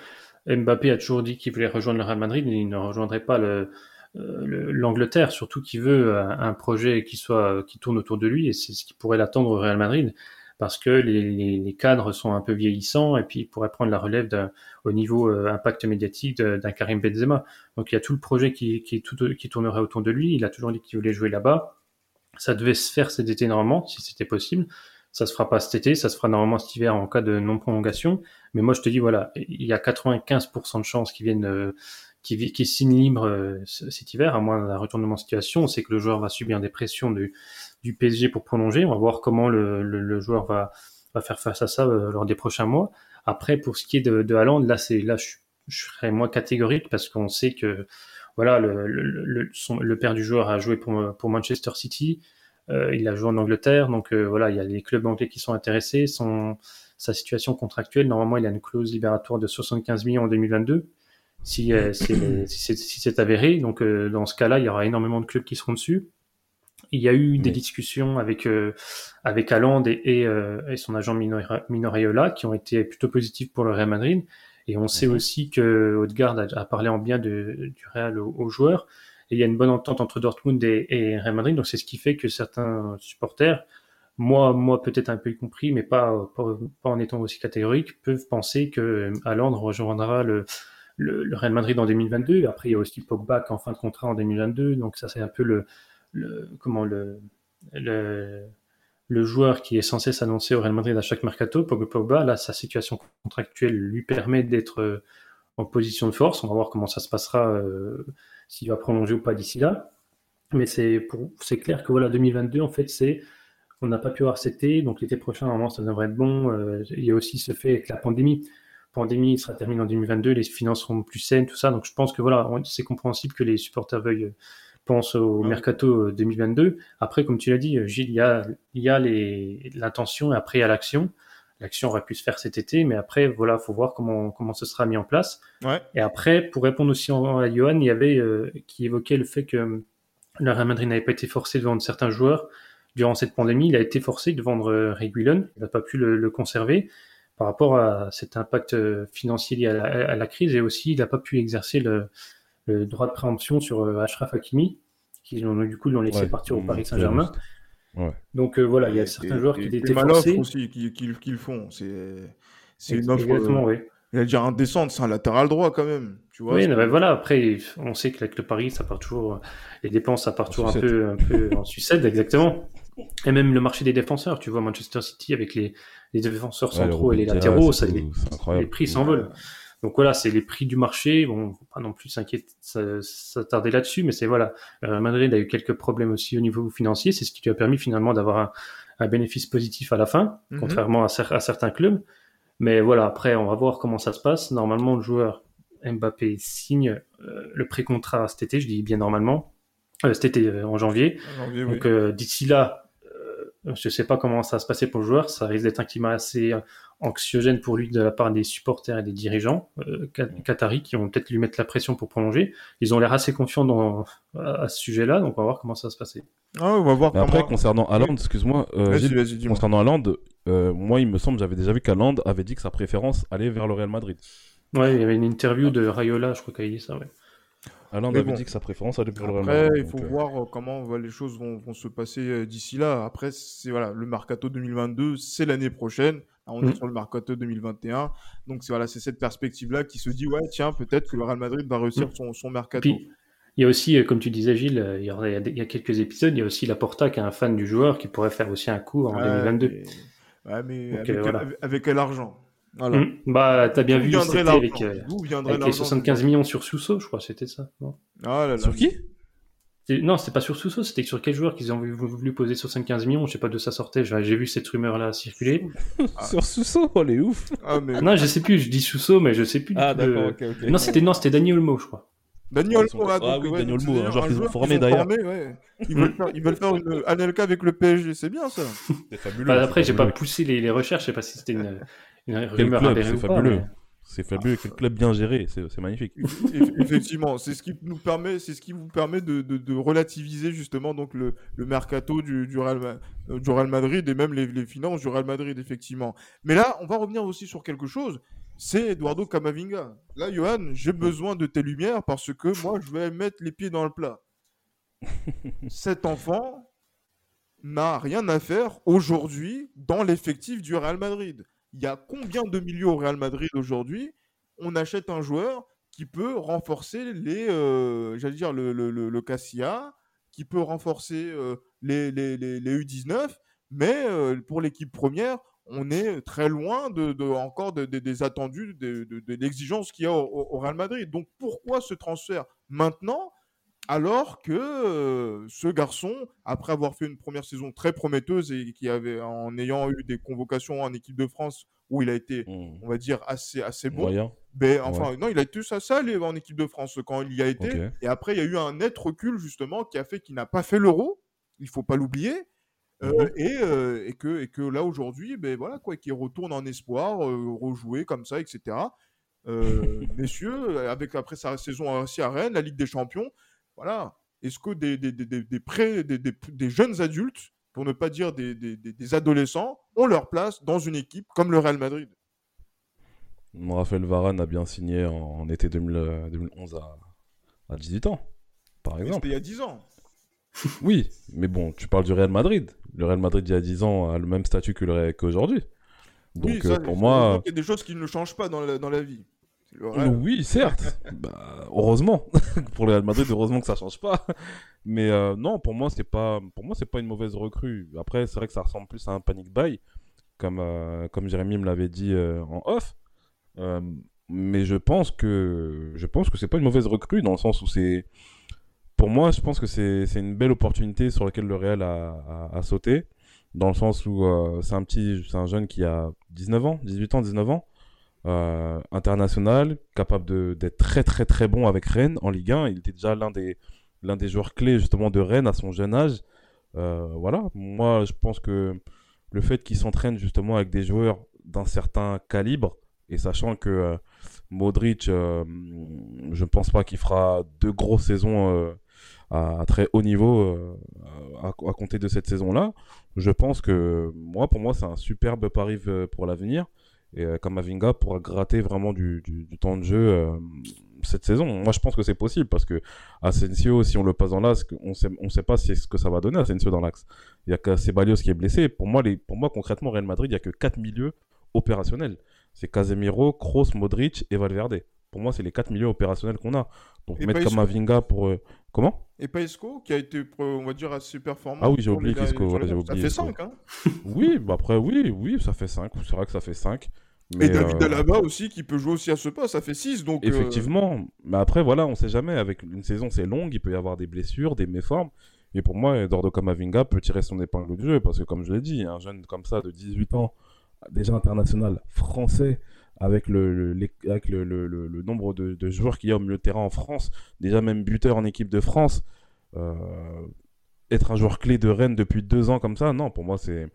Mbappé a toujours dit qu'il voulait rejoindre le Real Madrid, mais il ne rejoindrait pas le, euh, le- l'Angleterre, surtout qu'il veut un, un projet qui soit qui tourne autour de lui, et c'est ce qui pourrait l'attendre au Real Madrid, parce que les, les- les cadres sont un peu vieillissants, et puis il pourrait prendre la relève au niveau euh, impact médiatique d'un Karim Benzema. Donc il y a tout le projet qui, qui, tout- qui tournerait autour de lui. Il a toujours dit qu'il voulait jouer là-bas. Ça devait se faire cet été normalement, si c'était possible. Ça se fera pas cet été, ça se fera normalement cet hiver en cas de non-prolongation. Mais moi, je te dis, voilà, il y a 95% de chances qu'ils viennent, euh, qu'ils libre euh, ce- cet hiver, à moins d'un retournement de situation. On sait que le joueur va subir des pressions du, PSG pour prolonger. On va voir comment le, le, le joueur va, va faire face à ça euh, lors des prochains mois. Après, pour ce qui est de, de là, c'est, là, je, je serais moins catégorique parce qu'on sait que, voilà, le, le, le, le père du joueur a joué pour, pour Manchester City. Euh, il a joué en Angleterre, donc euh, voilà, il y a les clubs anglais qui sont intéressés. Son, sa situation contractuelle, normalement, il a une clause libératoire de 75 millions en 2022. Si, euh, c'est- si c'est si avéré, donc euh, dans ce cas-là, il y aura énormément de clubs qui seront dessus. Il y a eu des discussions avec euh, avec Haaland et, et, euh, et son agent Mino, Mino Raiola qui ont été plutôt positifs pour le Real Madrid. Et on sait Mhm. aussi que Odegaard a, a parlé en bien de, du Real aux, aux joueurs. Il y a une bonne entente entre Dortmund et, Real Madrid. Donc c'est ce qui fait que certains supporters, moi, moi peut-être un peu y compris, mais pas, pas, en étant aussi catégorique, peuvent penser que Haaland rejoindra le, le, le Real Madrid en 2022. Après, il y a aussi Pogba qui est en fin de contrat en 2022. Donc ça, c'est un peu le, comment le, le, joueur qui est censé s'annoncer au Real Madrid à chaque mercato. Pog- Pogba, là, sa situation contractuelle lui permet d'être euh, en position de force. On va voir comment ça se passera, euh, s'il va prolonger ou pas d'ici là. Mais c'est clair que voilà, 2022, en fait, c'est, on n'a pas pu avoir cet été, donc l'été prochain, normalement, ça devrait être bon. Euh, il y a aussi ce fait avec la pandémie. Pandémie sera terminée en 2022, les finances seront plus saines, tout ça. Donc je pense que voilà, c'est compréhensible que les supporters veuillent euh, pensent au mercato euh, 2022. Après, comme tu l'as dit, euh, Gilles, il y a, l'intention et après il y a l'action. L'action aurait pu se faire cet été, mais après, voilà, faut voir comment, comment ce sera mis en place. Ouais. Et après, pour répondre aussi à Johan, il y avait euh, qui évoquait le fait que euh, le Real Madrid n'avait pas été forcé de vendre certains joueurs durant cette pandémie. Il a été forcé de vendre euh, Reguilon. Il n'a pas pu le, le conserver par rapport à cet impact euh, financier lié à la, à la crise et aussi il n'a pas pu exercer le, le droit de préemption sur euh, Ashraf Hakimi, qui du coup l'ont laissé Ouais, partir au mmh, Paris c'est Saint-Germain. Ouais. Donc euh, voilà, il y a certains et- joueurs et- qui étaient forcés. aussi qui, qui, qui le font. C'est c'est une offre, Exactement, euh, oui. j'allais dire indécente, c'est un latéral droit quand même. Tu vois, Oui, mais voilà, après, on sait qu'avec le Paris, ça part toujours, les dépenses, ça part toujours un peu, un peu en sucette, exactement. Et même le marché des défenseurs, tu vois, Manchester City avec les, les défenseurs Ouais, le centraux et les latéraux, ça, les, les prix s'envolent. Donc voilà, c'est les prix du marché. Bon, faut pas non plus s'inquiéter, s'attarder là-dessus, mais c'est voilà. Euh, Madrid a eu quelques problèmes aussi au niveau financier. C'est ce qui lui a permis finalement d'avoir un, un bénéfice positif à la fin, Mhm. contrairement à, cer- à certains clubs. Mais voilà, après, on va voir comment ça se passe. Normalement, le joueur Mbappé signe euh, le pré-contrat cet été, je dis bien normalement, euh, cet été euh, en janvier. Donc euh, d'ici là, euh, je sais pas comment ça va se passer pour le joueur. Ça risque d'être un climat assez euh, anxiogène pour lui de la part des supporters et des dirigeants euh, qat- qataris qui vont peut-être lui mettre la pression pour prolonger. Ils ont l'air assez confiants dans, à, à ce sujet-là, donc on va voir comment ça va se passer. Ah, on va voir après, comment. concernant Haaland, excuse-moi, euh, Vas-y, vas-y, concernant Haaland, euh, moi, il me semble, j'avais déjà vu qu'Haaland avait dit que sa préférence allait vers le Real Madrid. Ouais, il y avait une interview de Rayola, je crois qu'il a dit ça. Ouais. Haaland Mais avait bon. dit que sa préférence allait vers le Real Après, Madrid. il faut donc, euh, voir euh, comment va- les choses vont, vont se passer euh, d'ici là. Après, c'est voilà, le mercato 2022, c'est l'année prochaine. Là, on est Mhm. sur le mercato 2021. Donc, c'est voilà, c'est cette perspective-là qui se dit, ouais, tiens, peut-être que le Real Madrid va réussir Mhm. son, son mercato. Puis, il y a aussi, comme tu disais, Gilles, il y, a des- il y a quelques épisodes, il y a aussi Laporta qui est un fan du joueur qui pourrait faire aussi un coup en Ouais, 2022. mais- Ouais, mais Donc, avec, euh, quel, voilà. avec- avec quel argent? Voilà. Hum, Bah, t'as bien vu c'était avec, euh, avec les l'argent 75 millions sur Sousso, je crois, c'était ça. Non, Ah là là. Sur qui? Non c'était pas sur Sousso, c'était sur quel joueur qu'ils ont voulu, voulu poser 75 millions, je sais pas d'où ça sortait, j'ai vu cette rumeur-là circuler. Ah. Sur Sousso, oh, les ouf Ah, mais... Non, je sais plus, je dis Sousso, mais je sais plus du Ah, d'accord, ok, ok. Non, c'était non, c'était Daniel Olmo, je crois. Dani Ils Olmo, sont- ah, ah donc, oui, ouais, Dani donc Olmo, c'est un joueur qu'ils ont formé, d'ailleurs. ouais. Ils veulent faire, ils veulent faire une Anelka avec le PSG, c'est bien ça. C'est fabuleux. Bah, après, j'ai pas poussé les, les recherches, je sais pas si c'était une, c'est fabuleux. mais- C'est fabuleux, quel club bien géré, c'est magnifique. Eff- Effectivement, c'est ce qui nous permet, c'est ce qui vous permet de, de- de relativiser justement donc le, le mercato du, du, Real, euh, du Real Madrid et même les, les finances du Real Madrid effectivement. Mais là, on va revenir aussi sur quelque chose. C'est Eduardo Camavinga. Là, Johan, j'ai besoin de tes lumières parce que moi, je vais mettre les pieds dans le plat. Cet enfant n'a rien à faire aujourd'hui dans l'effectif du Real Madrid. Il y a combien de milieux au Real Madrid aujourd'hui On achète un joueur qui peut renforcer les, euh, j'allais dire le, le, le, le Cassia, qui peut renforcer euh, les, les, les, les U19, mais euh, pour l'équipe première, on est très loin de, encore de- de- des attendus, de, l'exigence qu'il y a au Real Madrid. Donc pourquoi ce transfert maintenant alors que euh, ce garçon, après avoir fait une première saison très prometteuse et qui avait, en ayant eu des convocations en équipe de France où il a été, Hmm. on va dire, assez, assez bon, ben, enfin, non, il a été ça, ça en équipe de France quand il y a été. Et après, il y a eu un net recul, justement, qui a fait qu'il n'a pas fait l'euro. Il faut pas l'oublier. Euh, et, euh, et, que, et que là, aujourd'hui, ben, voilà, quoi, qu'il retourne en espoir, euh, rejouer comme ça, etc. Messieurs, avec après sa saison aussi à Rennes, la Ligue des Champions, voilà. Est-ce que des, des, des, des, des pré- jeunes adultes, pour ne pas dire des, des- des- des adolescents, ont leur place dans une équipe comme le Real Madrid? Raphaël Varane a bien signé en, en été 2000, euh, 2011 à, à 18 ans, par exemple. C'était il y a 10 ans. Oui, mais bon, tu parles du Real Madrid. Le Real Madrid, il y a 10 ans, a le même statut que le Real- qu'aujourd'hui. Donc, oui, euh, pour il moi, y a des choses qui ne changent pas dans la, dans la vie. Oui, certes. bah, heureusement. pour le Real Madrid, heureusement que ça change pas. Mais euh, non, pour moi, c'est pas, pour moi, c'est pas une mauvaise recrue. Après, c'est vrai que ça ressemble plus à un panic buy, comme, euh, comme Jérémy me l'avait dit euh, en off. Mais je pense que, je pense que c'est pas une mauvaise recrue dans le sens où c'est, pour moi, je pense que c'est c'est une belle opportunité sur laquelle le Real a, a, a sauté. Dans le sens où c'est un petit, c'est un jeune qui a 19 ans, 18 ans, 19 ans, euh, international, capable d'être très très très bon avec Rennes en Ligue 1. Il était déjà l'un des, des joueurs clés justement de Rennes à son jeune âge. Euh, voilà, moi je pense que le fait qu'il s'entraîne justement avec des joueurs d'un certain calibre, et sachant que euh, Modric, je ne pense pas qu'il fera deux grosses saisons à, très haut niveau à, à compter de cette saison-là, je pense que moi, pour moi, c'est un superbe pari pour l'avenir. Et euh, Kamavinga pourra gratter vraiment du, du- du temps de jeu euh, cette saison. Moi, je pense que c'est possible parce que Asensio, si on le passe dans l'axe, on sait, on sait pas si ce que ça va donner Asensio dans l'axe. Il y a que Ceballos qui est blessé. Pour moi, les, pour moi concrètement, Real Madrid, il y a que quatre milieux opérationnels. C'est Casemiro, Kroos, Modric et Valverde. Pour moi, c'est les quatre milieux opérationnels qu'on a. Donc Et mettre Kamavinga pour euh, comment? Et pas Isco, qui a été, on va dire, assez performant. Ah oui, j'ai oublié Isco, ouais, Ça fait Isco. 5, hein. Oui, bah après oui, oui, ça fait 5. C'est vrai que ça fait 5. Et David Alaba aussi, qui peut jouer aussi à ce poste, ça fait 6. Donc, euh, Effectivement, mais après voilà, on sait jamais. Avec une saison, c'est longue, il peut y avoir des blessures, des méformes. Et pour moi, Eduardo Camavinga peut tirer son épingle du jeu parce que, comme je l'ai dit, un jeune comme ça de 18 ans, déjà international, français, avec le, le- avec le, le- le- le nombre de, de joueurs qu'il y a au milieu de terrain en France, déjà même buteur en équipe de France, euh, être un joueur clé de Rennes depuis deux ans comme ça, non, pour moi c'est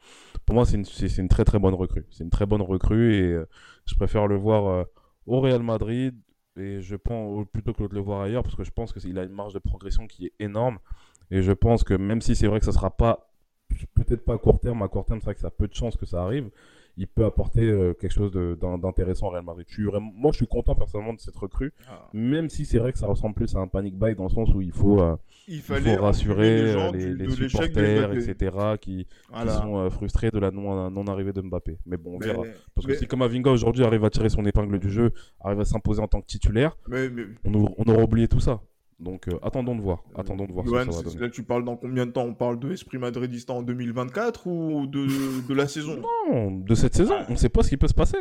pour moi c'est une, une très très bonne recrue. C'est une très bonne recrue et euh, je préfère le voir euh, au Real Madrid et je pense plutôt que de le voir ailleurs parce que je pense qu'il a une marge de progression qui est énorme et je pense que même si c'est vrai que ça sera pas peut-être pas à court terme, à court terme c'est vrai que ça a peu de chances que ça arrive, il peut apporter euh, quelque chose d'intéressant au Real Madrid. Je suis vraiment- moi je suis content personnellement de cette recrue, ah, même si c'est vrai que ça ressemble plus à un panic buy dans le sens où il faut euh, il il fallait faut rassurer les euh, gens les, les supporters, des- etc., qui, sont euh, frustrés de la non- non-arrivée de Mbappé. Mais bon, on Mais- verra. Parce que mais- si Kamavinga aujourd'hui arrive à tirer son épingle du jeu, arrive à s'imposer en tant que titulaire, mais- mais- on, aura- on aura oublié tout ça. Donc euh, attendons de voir. Attendons de voir ce Johan, que ça va c'est- donner. là, tu parles dans combien de temps? On parle de Esprit Madridista en 2024 ou de, de la saison? Non, de cette saison, on ne sait pas ce qui peut se passer.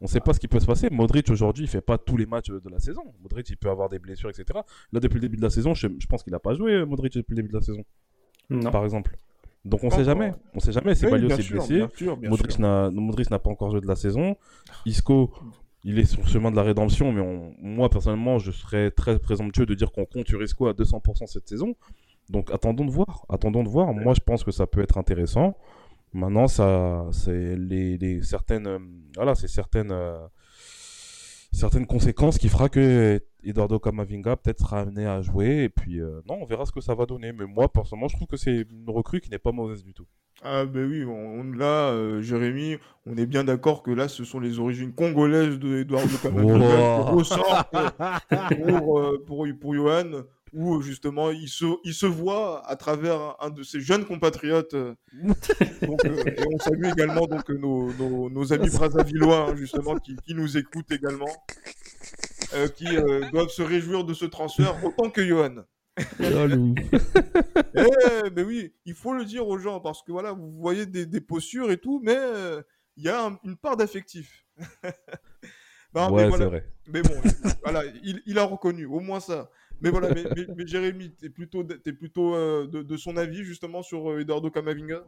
On ne sait pas ce qui peut se passer. Modric aujourd'hui, il fait pas tous les matchs de la saison. Modric, il peut avoir des blessures, etc. Là, depuis le début de la saison, je, je pense qu'il n'a pas joué Modric depuis le début de la saison, Non. par exemple. Donc on Pas sait jamais. On sait jamais. Oui, Ceballos bien est sûr, blessé. bien sûr, bien Modric n'a pas encore joué de la saison. Isco, il est sur le chemin de la rédemption, mais moi personnellement, je serais très présomptueux de dire qu'on compte Urisco à 200% cette saison. Donc attendons de voir, attendons de voir. Moi, je pense que ça peut être intéressant. Maintenant, ça, c'est certaines, euh, voilà, c'est certaines, euh, certaines conséquences qui fera que Eduardo Camavinga peut-être sera amené à jouer. Et puis, euh, non, on verra ce que ça va donner. Mais moi, personnellement, je trouve que c'est une recrue qui n'est pas mauvaise du tout. Ah ben oui, on, on- là, euh, Jérémy, on est bien d'accord que là, ce sont les origines congolaises de Eduardo Camavinga Wow. qui ressortent pour, euh, pour, pour Johan, où justement, il se, il se voit à travers un, de ses jeunes compatriotes. euh, donc, euh, et on salue également donc, nos, nos, nos amis brazzavillois, hein, justement, qui, qui nous écoutent également, euh, qui euh, doivent se réjouir de ce transfert autant que Johan. Eh, mais oui, il faut le dire aux gens parce que voilà, vous voyez des, des postures et tout, mais euh, il y a un- une part d'affectif. Non, mais ouais, voilà. c'est vrai. Mais bon, voilà, il, il a reconnu, au moins ça. Mais voilà, mais, mais, mais Jérémy, t'es plutôt, t'es plutôt euh, de, de son avis justement sur euh, Eduardo Camavinga?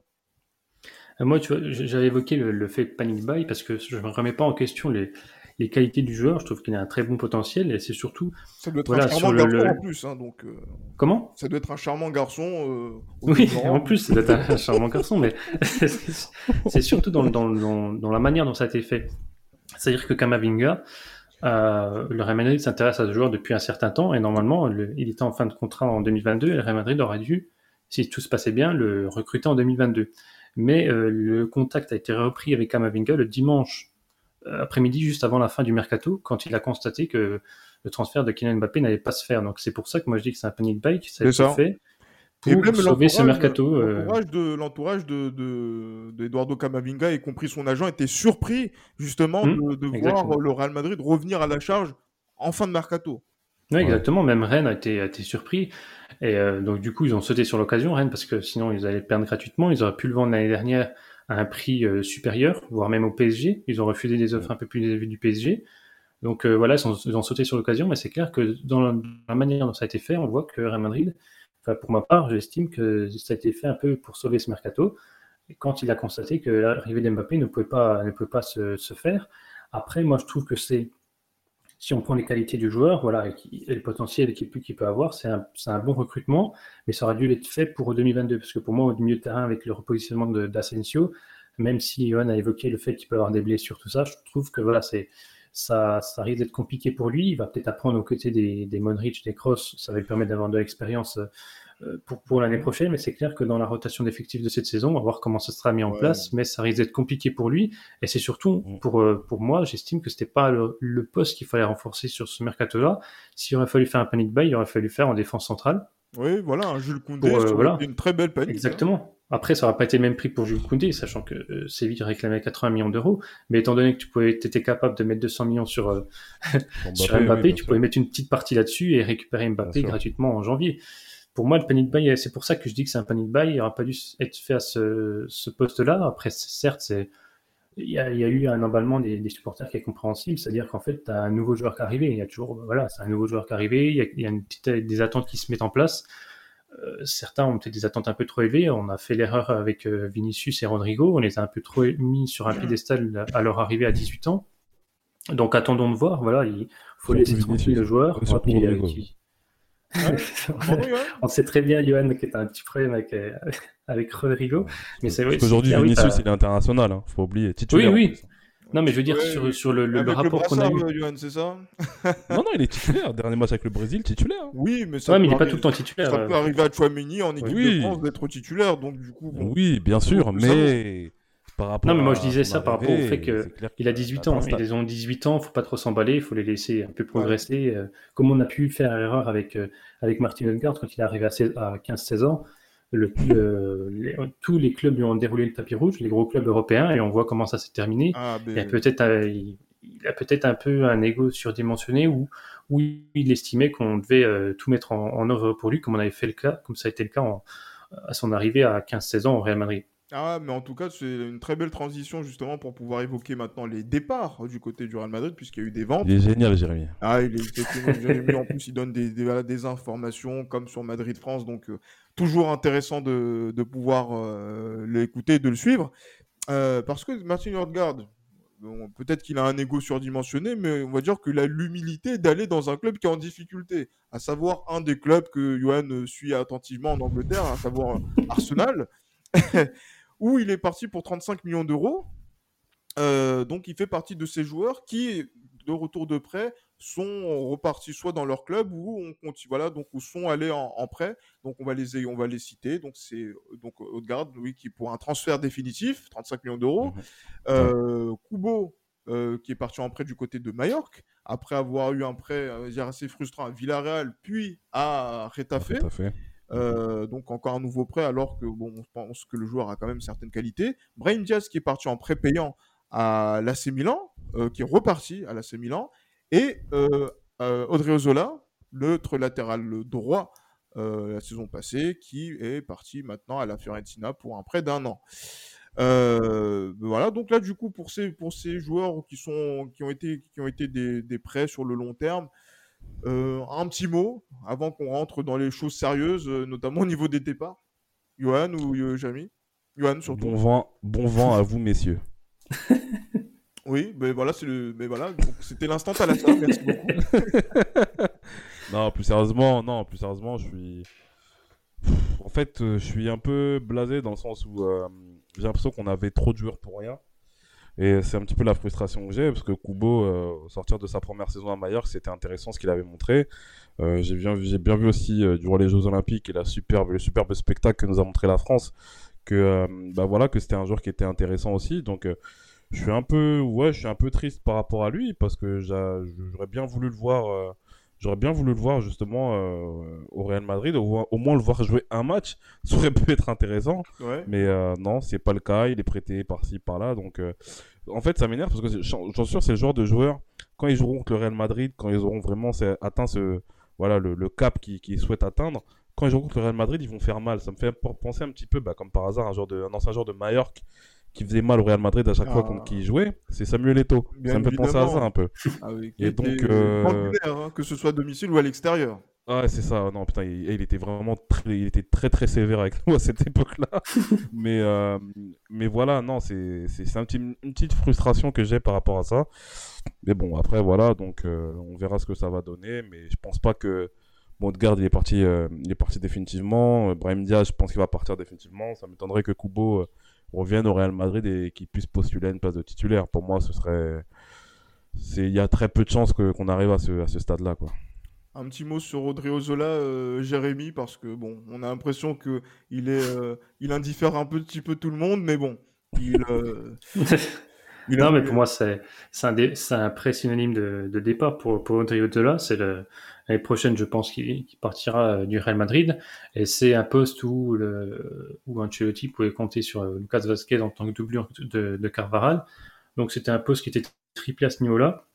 Euh, Moi, tu vois, j- j'avais évoqué le, le fait panic buy parce que je ne remets pas en question les, les qualités du joueur. Je trouve qu'il a un très bon potentiel et c'est surtout. Ça doit être Voilà, un charmant garçon le- en plus, hein, donc euh, Comment? ça doit être un charmant garçon. euh, Oui, en plus, c'est peut-être un charmant garçon, mais c'est- surtout dans, dans, dans, dans la manière dont ça a été fait. C'est-à-dire que Kamavinga, euh, le Real Madrid s'intéresse à ce joueur depuis un certain temps et normalement, le- il était en fin de contrat en 2022 et le Real Madrid aurait dû, si tout se passait bien, le recruter en 2022. Mais le contact a été repris avec Kamavinga le dimanche après-midi, juste avant la fin du mercato, quand il a constaté que le transfert de Kylian Mbappé n'allait pas se faire. Donc c'est pour ça que moi je dis que c'est un panic buy qui ça a C'est été ça. fait Et pour même sauver ce l'entourage- mercato. euh, L'entourage de, l'entourage de, de, d'Eduardo Camavinga, y compris son agent, était surpris justement Hmm, de, de voir le Real Madrid revenir à la charge en fin de mercato. Oui, exactement. Même Rennes a été, a été surpris. Et euh, donc, du coup, ils ont sauté sur l'occasion, Rennes, parce que sinon, ils allaient le perdre gratuitement. Ils auraient pu le vendre l'année dernière à un prix euh, supérieur, voire même au PSG. Ils ont refusé des offres un peu plus élevées du PSG. Donc euh, voilà, ils, ont sauté sur l'occasion, mais c'est clair que dans la, manière dont ça a été fait, on voit que Real Madrid, enfin pour ma part, j'estime que ça a été fait un peu pour sauver ce mercato. Et quand il a constaté que l'arrivée d'Mbappé ne pouvait pas, ne pouvait pas se, se faire. Après, moi, je trouve que c'est si on prend les qualités du joueur, voilà, et, qui- le potentiel qu'il peut, avoir, c'est un, bon recrutement, mais ça aurait dû être fait pour 2022, parce que pour moi, au milieu de terrain, avec le repositionnement d'Asensio, même si Johan a évoqué le fait qu'il peut avoir des blessures, tout ça, je trouve que voilà, ça risque d'être compliqué pour lui. Il va peut-être apprendre aux côtés des, des Monrich, des Cross, ça va lui permettre d'avoir de l'expérience euh, pour, pour l'année prochaine, mais c'est clair que dans la rotation d'effectifs de cette saison, on va voir comment ça sera mis en Ouais. place, mais ça risque d'être compliqué pour lui. Et c'est surtout, Mm. pour, euh, pour moi, j'estime que c'était pas le, le poste qu'il fallait renforcer sur ce mercato-là. S'il aurait fallu faire un panic buy, il aurait fallu faire en défense centrale. Oui, voilà, un Jules Koundé, Pour, euh, voilà. une très belle panique. hein. Exactement. Après, ça n'aurait pas été le même prix pour Jules Koundé, sachant que euh, Séville réclamait 80 millions d'euros. Mais étant donné que tu pouvais, étais capable de mettre 200 millions sur, euh, sur Mbappé, tu pouvais mettre une petite partie là-dessus et récupérer Mbappé gratuitement en janvier. Pour moi, le panic buy, c'est pour ça que je dis que c'est un panic buy. Il n'aurait pas dû être fait à ce, ce poste-là. Après, certes, c'est il y, a, il y a eu un emballement des, des supporters qui est compréhensible, c'est-à-dire qu'en fait, tu as un nouveau joueur qui est arrivé. Il y a toujours, voilà, c'est un nouveau joueur qui est arrivé. Il y a, il y a une petite, des attentes qui se mettent en place. Euh, certains ont peut-être des attentes un peu trop élevées. On a fait l'erreur avec euh, Vinicius et Rodrigo. On les a un peu trop mis sur un piédestal à leur arrivée à 18 ans. Donc attendons de voir. Voilà, il faut laisser tranquille le joueur. Qui- Ah oui, ouais. on sait très bien, Johan, que tu as un petit problème avec, euh, avec Rodrigo. Mais c'est vrai. Clair, oui, Vinicius, il est international, hein. faut oublier. Titulaire, Oui, oui. Non, mais je veux dire, Ouais, sur, le, rapport qu'on a eu. euh, Johan, c'est ça Non, non, il est titulaire. Dernier match avec le Brésil, titulaire. Oui, mais ça Ouais, mais il n'est pas tout le temps titulaire. Ça euh. peut arriver à Chouameni en équipe Oui. de France d'être titulaire, donc du coup. bon. Oui, bien sûr, mais par rapport Non, mais moi, je disais ça par rapport au fait que c'est clair Il a qu'il 18 atteint ans, stade. ils ont 18 ans, faut pas trop s'emballer, il faut les laisser un peu progresser. euh, Comme on a pu faire l'erreur avec, euh, avec Martin Odegaard quand il est arrivé à, 16 à 15-16 ans, le, le- les- tous les clubs lui ont déroulé le tapis rouge, les gros clubs européens, et on voit comment ça s'est terminé. Ah, Il ben, a peut-être un, il, il a peut-être un peu un ego surdimensionné où, où il estimait qu'on devait euh, tout mettre en, en œuvre pour lui, comme on avait fait le cas, comme ça a été le cas en- à son arrivée à 15-16 ans au Real Madrid. Ah, mais en tout cas, c'est une très belle transition justement pour pouvoir évoquer maintenant les départs du côté du Real Madrid, puisqu'il y a eu des ventes. Il est génial, Jérémy. Ah, il est Jérémy, en plus, il donne des, des, voilà, des informations comme sur Madrid-France, donc euh, toujours intéressant de, de pouvoir euh, l'écouter, de le suivre. Euh, parce que Martin Odegaard, peut-être qu'il a un ego surdimensionné, mais on va dire qu'il a l'humilité d'aller dans un club qui est en difficulté, à savoir un des clubs que Johan suit attentivement en Angleterre, à savoir Arsenal, où il est parti pour 35 millions d'euros. Euh, donc il fait partie de ces joueurs qui, de retour de prêt, sont repartis soit dans leur club ou on continue, voilà, donc ou sont allés en, prêt. Donc on va les on va les citer. Donc c'est donc Odegaard, oui, qui pour un transfert définitif, 35 millions d'euros. Mmh euh, Kubo, euh, qui est parti en prêt du côté de Majorque, après avoir eu un prêt euh, assez frustrant à Villarreal, puis à Retafe. Euh, donc encore un nouveau prêt, alors que bon, on pense que le joueur a quand même certaines qualités. Brahim Diaz qui est parti en prêt payant à l'AC Milan, qui est reparti à l'AC Milan, et euh, euh, Audrey Ozola, l'autre latéral droit euh, la saison passée, qui est parti maintenant à la Fiorentina pour un prêt d'un an. voilà, donc là, du coup, pour ces, pour ces joueurs qui, sont, qui ont été, qui ont été des, des prêts sur le long terme, un petit mot avant qu'on rentre dans les choses sérieuses, notamment au niveau des départs. Johan ou Jamie? Johan, surtout. Bon vent, bon vent à vous, messieurs. Oui, mais voilà, c'est le, mais voilà, c'était l'instant à la fin. Merci beaucoup. non, plus sérieusement, non, plus sérieusement, je suis, en fait, euh, je suis un peu blasé dans le sens où euh, j'ai l'impression qu'on avait trop de joueurs pour rien. Et c'est un petit peu la frustration que j'ai, parce que Kubo, euh, sortir de sa première saison à Mallorca, c'était intéressant ce qu'il avait montré. j'ai bien, bien vu aussi durant les Jeux Olympiques et la superbe, le superbe spectacle que nous a montré la France, que bah voilà, que c'était un joueur qui était intéressant aussi. Donc je suis un peu ouais je suis un peu triste par rapport à lui parce que j'aurais bien voulu le voir euh, j'aurais bien voulu le voir justement euh, au Real Madrid au, au, moins le voir jouer un match. Ça aurait pu être intéressant. Mais euh, non c'est pas le cas. Il est prêté par-ci par-là. Donc en fait ça m'énerve parce que j'en suis sûr c'est le genre de joueur quand ils joueront contre le Real Madrid quand ils auront vraiment atteint ce voilà le, cap qu'ils souhaitent atteindre quand ils joueront contre le Real Madrid ils vont faire mal. Ça me fait penser un petit peu bah, comme par hasard un, genre de, un ancien joueur de Mallorca qui faisait mal au Real Madrid à chaque fois contre qui il jouait, c'est Samuel Eto'o. ça me fait penser à ça un peu. Ah et donc, euh... hein, que ce soit à domicile ou à l'extérieur. Ouais, c'est ça. Non, putain, il, était vraiment très, il était très très sévère avec nous à cette époque-là. mais, euh, mais voilà, non, c'est, c'est, un petit, une petite frustration que j'ai par rapport à ça. Mais bon, après, voilà, donc euh, on verra ce que ça va donner. Mais je pense pas que Montgard il est parti, euh, il est parti définitivement. Brahim Diaz, je pense qu'il va partir définitivement. Ça m'étonnerait que Kubo revienne au Real Madrid et qu'il puisse postuler à une place de titulaire. Pour moi, ce serait. Il y a très peu de chances qu'on arrive à ce, à ce stade-là. Quoi. Un petit mot sur Rodrigo Zola, euh, Jérémy, parce que bon, on a l'impression que il est, euh, il indiffère un petit peu tout le monde, mais bon, il, euh, non, mais pour moi, c'est un, un pré-synonyme de, de, départ pour, pour Odriozola. C'est prochaine, je pense qu'il partira euh, du Real Madrid. Et c'est un poste où, le, où Ancelotti pouvait compter sur euh, Lucas Vazquez en tant que doublure de, de Carvaral. Donc c'était un poste qui était triplé à ce niveau-là.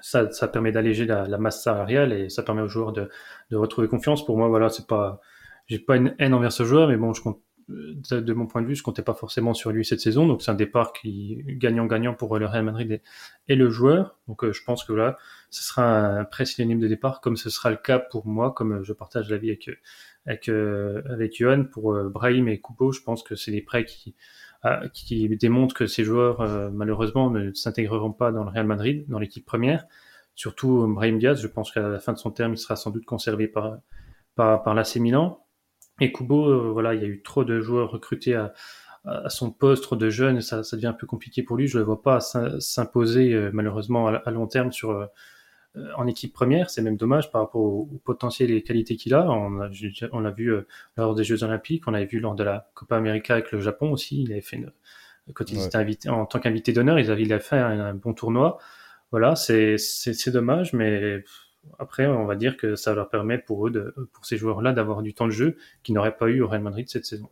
Ça, ça permet d'alléger la, la, masse salariale et ça permet aux joueurs de, de retrouver confiance. Pour moi, voilà, c'est pas, j'ai pas une haine envers ce joueur, mais bon, je compte de, mon point de vue, je comptais pas forcément sur lui cette saison. Donc c'est un départ qui gagnant-gagnant pour le Real Madrid et, le joueur. Donc euh, je pense que là, ce sera un prêt synonyme de départ, comme ce sera le cas pour moi, comme je partage l'avis avec avec euh, avec Johan pour euh, Brahim et Coupeau. Je pense que c'est des prêts qui qui démontrent que ces joueurs malheureusement ne s'intégreront pas dans le Real Madrid, dans l'équipe première. Surtout Brahim Diaz, je pense qu'à la fin de son terme, il sera sans doute conservé par par, par l'AC Milan. Et Kubo, euh, voilà, il y a eu trop de joueurs recrutés à, son poste, trop de jeunes, ça, ça, devient un peu compliqué pour lui. Je ne le vois pas s'imposer euh, malheureusement à, long terme sur euh, en équipe première. C'est même dommage par rapport au, potentiel et les qualités qu'il a. On, l'a vu lors des Jeux Olympiques, on avait vu lors de la Copa América avec le Japon aussi. Il avait fait une, quand il était invité en tant qu'invité d'honneur, il, avait, il a fait un, bon tournoi. Voilà, c'est dommage, mais après, on va dire que ça leur permet pour eux, de, pour ces joueurs-là, d'avoir du temps de jeu qu'ils n'auraient pas eu au Real Madrid cette saison.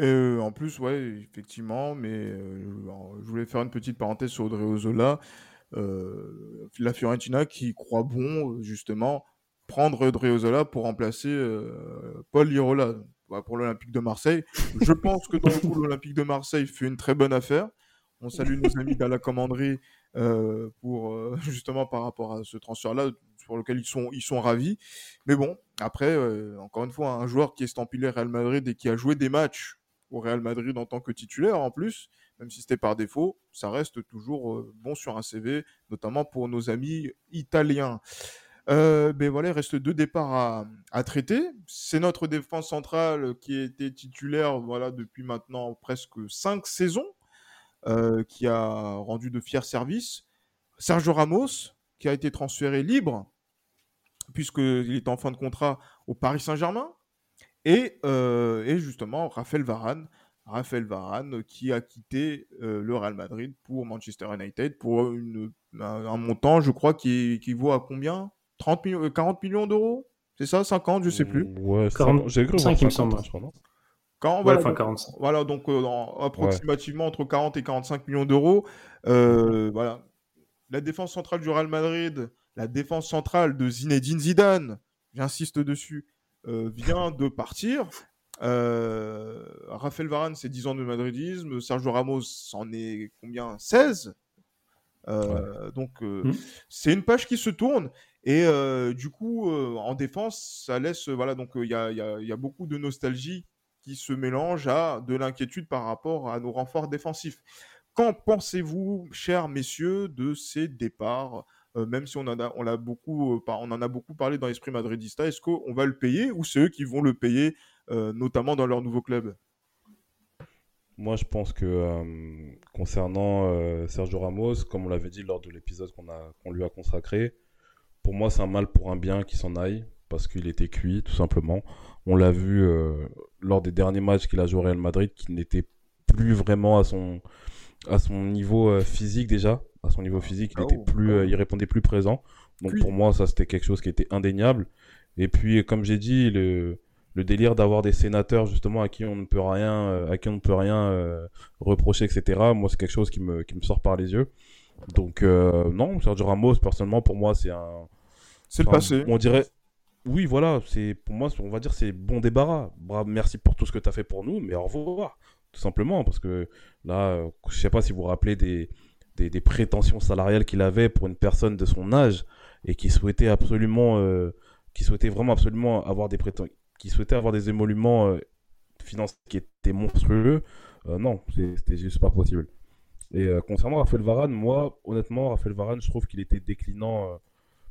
Euh, en plus, ouais, effectivement, mais euh, je voulais faire une petite parenthèse sur Audrey Ozola. Euh, la Fiorentina qui croit bon, justement, prendre Audrey Ozola pour remplacer Paul Lirola bah, pour l'Olympique de Marseille. Je pense que dans le coup, l'Olympique de Marseille fait une très bonne affaire. On salue nos amis la Commanderie pour justement par rapport à ce transfert-là pour lequel ils sont, ils sont ravis. Mais bon, après, euh, encore une fois, un joueur qui est estampillé Real Madrid et qui a joué des matchs au Real Madrid en tant que titulaire en plus, même si c'était par défaut, ça reste toujours euh, bon sur un CV, notamment pour nos amis italiens. Euh, ben voilà, il reste deux départs à, à traiter. C'est notre défense centrale qui était titulaire voilà, depuis maintenant presque cinq saisons, euh, qui a rendu de fiers services. Sergio Ramos, qui a été transféré libre, puisqu'il est en fin de contrat au Paris Saint-Germain. Et, euh, et justement, Raphaël Varane, Raphaël Varane qui a quitté euh, le Real Madrid pour Manchester United pour une, un, un montant, je crois, qui, qui vaut à combien? 30 millions, euh, 40 millions d'euros? C'est ça? 50 Je sais plus. Ouais, 40, ça- j'ai cru voir 5, il me 50, semble. je crois, non Quand, Ouais, voilà, donc, 45. voilà, donc euh, dans- approximativement entre 40 et 45 millions d'euros. Euh, voilà. La défense centrale du Real Madrid, la défense centrale de Zinedine Zidane, j'insiste dessus, euh, vient de partir. Euh, Raphaël Varane, c'est 10 ans de madridisme. Sergio Ramos, en est combien? 16 Euh, Donc, euh, Mm. c'est une page qui se tourne. Et du coup, en défense, ça laisse. Voilà, donc il y, a, y a- y a beaucoup de nostalgie qui se mélange à de l'inquiétude par rapport à nos renforts défensifs. Qu'en pensez-vous, chers messieurs, de ces départs Euh, Même si on en a, on beaucoup, euh, on en a beaucoup parlé dans l'esprit madridista, est-ce qu'on va le payer ou c'est eux qui vont le payer, euh, notamment dans leur nouveau club? Moi, je pense que concernant Sergio Ramos, comme on l'avait dit lors de l'épisode qu'on lui a consacré, pour moi, c'est un mal pour un bien qui s'en aille parce qu'il était cuit, tout simplement. On l'a vu lors des derniers matchs qu'il a joué au Real Madrid, qu'il n'était plus vraiment à son, à son niveau physique déjà. À son niveau physique, il, Ah, était oh, plus, euh, oh. il répondait plus présent. Donc pour moi, ça, c'était quelque chose qui était indéniable. Et puis, comme j'ai dit, le, le délire d'avoir des sénateurs justement à qui on ne peut rien, euh, à qui on ne peut rien euh, reprocher, etc. Moi, c'est quelque chose qui me, qui me sort par les yeux. Donc euh, non, Sergio Ramos, personnellement, pour moi, c'est un. C'est le passé. On dirait. Oui, voilà, c'est pour moi, on va dire, c'est bon débarras. Bravo, merci pour tout ce que tu as fait pour nous, mais au revoir, tout simplement, parce que là, je sais pas si vous vous rappelez des, des, des prétentions salariales qu'il avait pour une personne de son âge et qui souhaitait absolument, euh, qui souhaitait vraiment absolument avoir des prétentions, qui souhaitait avoir des émoluments euh, financiers qui étaient monstrueux. Euh, non, c'était juste pas possible. Et concernant Raphaël Varane, moi, honnêtement, Raphaël Varane, je trouve qu'il était déclinant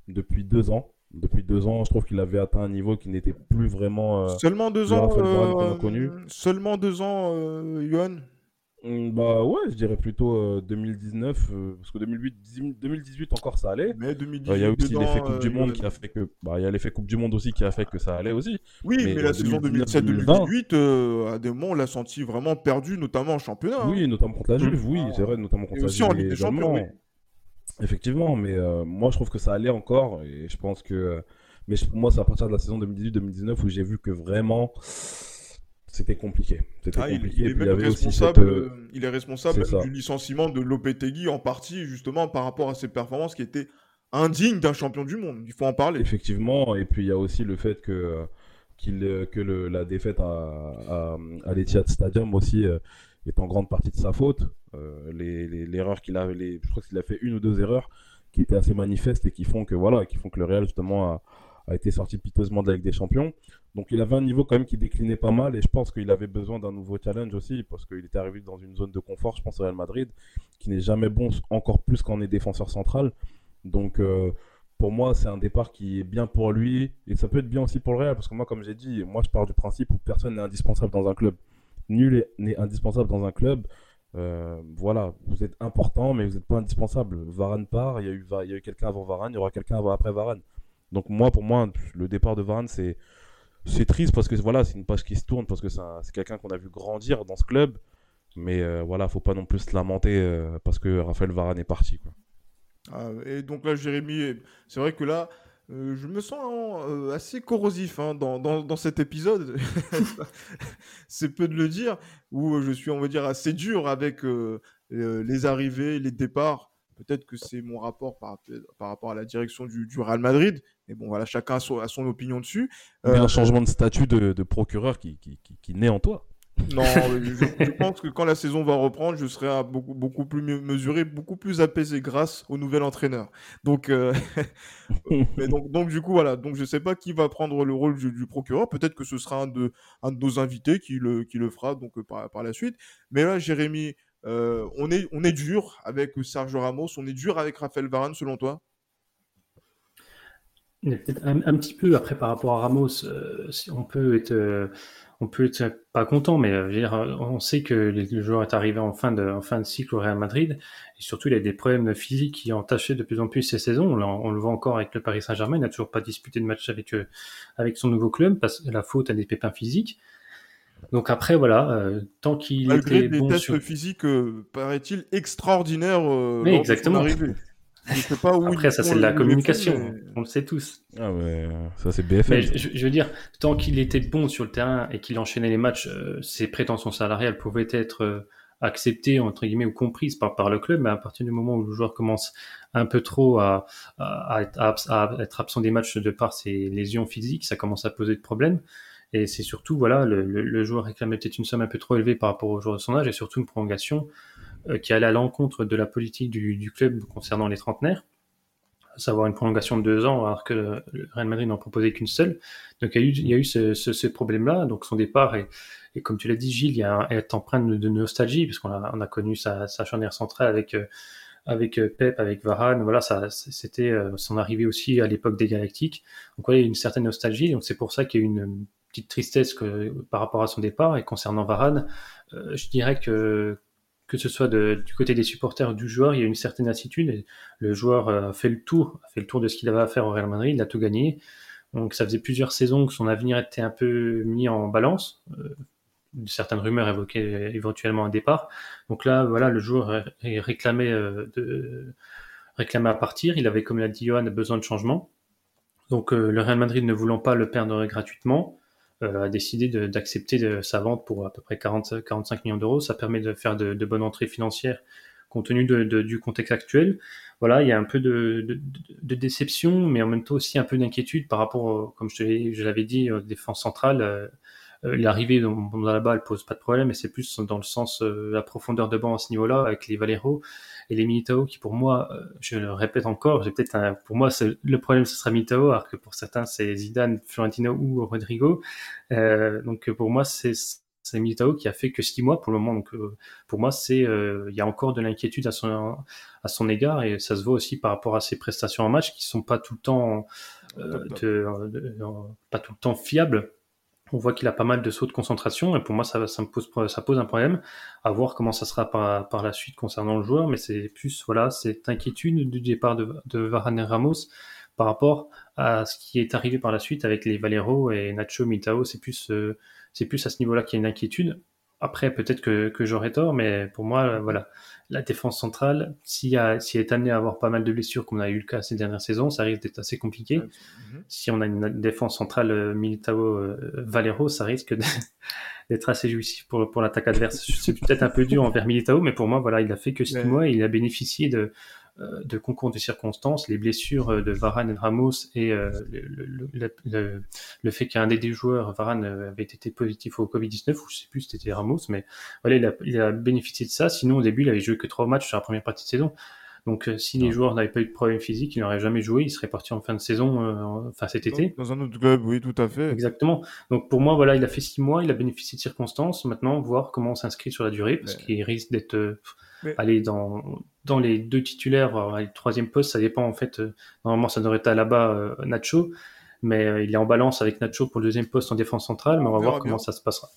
depuis deux ans. Depuis deux ans, je trouve qu'il avait atteint un niveau qui n'était plus vraiment. euh, Seulement deux ans. Connu. Seulement deux ans, euh, Johan. Hum, Bah ouais, je dirais plutôt euh, 2019, euh, parce que 2008, 2018 encore ça allait. Mais Euh, 2018. Il y a aussi l'effet Coupe du euh, Monde qui a fait que. Bah, il y a l'effet Coupe du Monde aussi qui a fait que ça allait aussi. Oui, mais, la saison 2019, 2017-2018, euh, à des moments, on l'a senti vraiment perdu, notamment en championnat. hein. Oui, notamment contre la Juve, oui, Ah. c'est vrai, notamment contre la aussi Juve en Ligue des Champions. Effectivement, mais euh, moi je trouve que ça allait encore et je pense que. euh, mais pour moi, c'est à partir de la saison 2018-2019 où j'ai vu que vraiment c'était compliqué. Ah, il, compliqué. il est même responsable, cette. euh, il est responsable du licenciement de Lopetegui en partie, justement, par rapport à ses performances qui étaient indignes d'un champion du monde. Il faut en parler. Effectivement, et puis il y a aussi le fait que, que le- la défaite à, à, à l'Etihad Stadium aussi euh, est en grande partie de sa faute. Euh, les, les- l'erreur qu'il a, les, je crois qu'il a fait une ou deux erreurs qui étaient assez manifestes et qui font que voilà, qui font que le Real justement a, a été sorti piteusement de la des Champions. Donc il avait un niveau quand même qui déclinait pas mal et je pense qu'il avait besoin d'un nouveau challenge aussi parce qu'il était arrivé dans une zone de confort, je pense au Real Madrid, qui n'est jamais bon encore plus quand on est défenseur central. Donc euh, pour moi, c'est un départ qui est bien pour lui et ça peut être bien aussi pour le Real parce que moi, comme j'ai dit, moi je pars du principe où personne n'est indispensable dans un club. Nul est- n'est indispensable dans un club. Euh, voilà, vous êtes important, mais vous n'êtes pas indispensable. Varane part, il y a eu, il y a eu quelqu'un avant Varane, il y aura quelqu'un après Varane. Donc moi, pour moi, le départ de Varane, c'est triste parce que voilà, c'est une page qui se tourne parce que c'est un- c'est quelqu'un qu'on a vu grandir dans ce club. Mais euh, voilà, faut pas non plus se lamenter euh, parce que Raphaël Varane est parti. Ah, et donc là, Jérémy, c'est vrai que là, euh, je me sens euh, assez corrosif hein, dans, dans, dans cet épisode. c'est peu de le dire, où je suis, on va dire, assez dur avec les arrivées, les départs. Peut-être que c'est mon rapport par, par rapport à la direction du, du Real Madrid. Mais bon, voilà, chacun a son, a son opinion dessus. Mais Euh, un changement de statut de, de procureur qui, qui, qui, qui naît en toi. Non, je, je pense que quand la saison va reprendre, je serai beaucoup, beaucoup plus me- mesuré, beaucoup plus apaisé grâce au nouvel entraîneur. Donc, euh, mais donc, donc du coup, voilà. Donc, je sais pas qui va prendre le rôle du, du procureur. Peut-être que ce sera un de, un de nos invités qui le, qui le fera donc euh, par, par la suite. Mais là, Jérémy, Euh, on, est, on est dur avec Sergio Ramos, on est dur avec Raphaël Varane selon toi? Un, petit peu après par rapport à Ramos, euh, on peut être, euh, on peut être pas content, mais on sait que le joueur est arrivé en fin de, en fin de cycle au Real Madrid et surtout il a des problèmes physiques qui ont taché de plus en plus ses saisons. On, on le voit encore avec le Paris Saint-Germain, il n'a toujours pas disputé de match avec avec son nouveau club parce que la faute à des pépins physiques. Donc après voilà, tant qu'il était des bon tests sur... physiques, paraît-il extraordinaires. mais exactement. Après, ça, c'est de la communication. On le sait tous. Ah ouais, ça, c'est BFM. Je, veux dire, tant qu'il était bon sur le terrain et qu'il enchaînait les matchs, euh, ses prétentions salariales pouvaient être euh, acceptées, entre guillemets, ou comprises par, par le club. Mais à partir du moment où le joueur commence un peu trop à, à, à, à être absent des matchs de par ses lésions physiques, ça commence à poser de problèmes. Et c'est surtout, voilà, le, le, le joueur réclamait peut-être une somme un peu trop élevée par rapport au joueur de son âge et surtout une prolongation euh, qui allait à l'encontre de la politique du, club concernant les trentenaires, à savoir une prolongation de deux ans, alors que le Real Madrid n'en proposait qu'une seule. Donc il y a eu, il y a eu ce, ce, problème-là. Donc son départ, et, et comme tu l'as dit, Gilles, il y a est empreinte de, nostalgie, puisqu'on a, on a connu sa, sa charnière centrale avec euh, avec euh, Pep, avec Varane, voilà, ça, c'était son arrivée aussi à l'époque des Galactiques. Donc voilà, il y a une certaine nostalgie, donc c'est pour ça qu'il y a une petite tristesse par rapport à son départ. Et concernant Varane, je dirais que que ce soit du côté des supporters ou du joueur, il y a une certaine attitude. Le joueur a fait le tour, fait le tour de ce qu'il avait à faire au Real Madrid, il a tout gagné. Donc ça faisait plusieurs saisons que son avenir était un peu mis en balance. Euh, certaines rumeurs évoquaient éventuellement un départ. Donc là, voilà, le joueur réclamait, euh, de, réclamait à partir. Il avait, comme l'a dit Johan, besoin de changement. Donc euh, le Real Madrid ne voulant pas le perdre gratuitement, euh, a décidé d'accepter sa vente pour à peu près 40, 45 millions d'euros. Ça permet de faire de, de bonnes entrées financières compte tenu de, de, du contexte actuel. Voilà, il y a un peu de, de déception, mais en même temps aussi un peu d'inquiétude par rapport, comme je, l'avais dit, aux défenses centrales. Euh, euh, l'arrivée dans, la balle pose pas de problème, mais c'est plus dans le sens euh, la profondeur de banc à ce niveau-là avec les Valero et les Militao qui pour moi, euh, je le répète encore, j'ai peut-être pour moi le problème ce sera Militao, alors que pour certains c'est Zidane, Florentino ou Rodrigo. Euh, donc pour moi c'est c'est Militao qui a fait que six mois pour le moment. Donc pour moi c'est il y a encore de l'inquiétude à son à son égard et ça se voit aussi par rapport à ses prestations en match qui sont pas tout le temps de, pas tout le temps fiables on voit qu'il a pas mal de sauts de concentration et pour moi ça, me pose ça pose un problème. À voir comment ça sera par, la suite concernant le joueur mais c'est plus voilà cette inquiétude du départ de, de Varane Ramos par rapport à ce qui est arrivé par la suite avec les Valero et Nacho Mitao c'est plus euh, c'est plus à ce niveau-là qu'il y a une inquiétude après peut-être que, que j'aurais tort mais pour moi voilà la défense centrale, s'il si est amené à avoir pas mal de blessures, comme on a eu le cas ces dernières saisons, ça risque d'être assez compliqué. Mhm. Si on a une défense centrale euh, Militao euh, Valero, ça risque d'être assez jouissif pour, pour l'attaque adverse. C'est peut-être un peu dur envers Militao, mais pour moi, voilà, il a fait que six mois et il a bénéficié de, euh, de concours de circonstances, les blessures euh, de Varane et Ramos et euh, le, le, le, le, fait qu'un des deux joueurs, Varane, avait été positif au Covid-19, ou je sais plus si c'était Ramos, mais voilà, il a, il a, bénéficié de ça. Sinon, au début, il avait joué que trois matchs sur la première partie de saison. Donc, si les joueurs n'avaient pas eu de problème physique, il n'aurait jamais joué, il serait parti en fin de saison, euh, enfin cet été. Dans un autre club, oui, tout à fait. Exactement. Donc, pour moi, voilà, il a fait six mois, il a bénéficié de circonstances. Maintenant, voir comment on s'inscrit sur la durée, parce qu'il risque d'être aller dans, dans les deux titulaires, euh, le troisième poste, ça dépend en fait. Euh, normalement, ça devrait être là-bas euh, Nacho, mais il est en balance avec Nacho pour le deuxième poste en défense centrale, mais on, va voir comment ça se passera.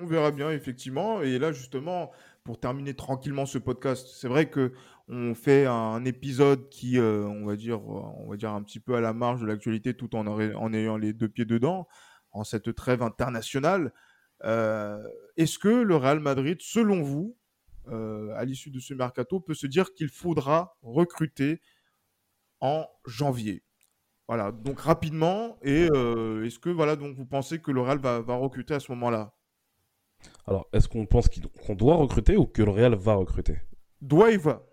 On verra bien, effectivement. Et là, justement, pour terminer tranquillement ce podcast, c'est vrai que on fait un épisode qui, on va dire, on va dire un petit peu à la marge de l'actualité, tout en, en, ayant les deux pieds dedans, en cette trêve internationale. Est-ce que le Real Madrid, selon vous, euh, à l'issue de ce mercato peut se dire qu'il faudra recruter en janvier? Voilà, donc rapidement, et euh, est-ce que voilà, donc vous pensez que le Real va, va recruter à ce moment-là? Alors, est-ce qu'on pense qu'on doit recruter ou que le Real va recruter? Doit et va.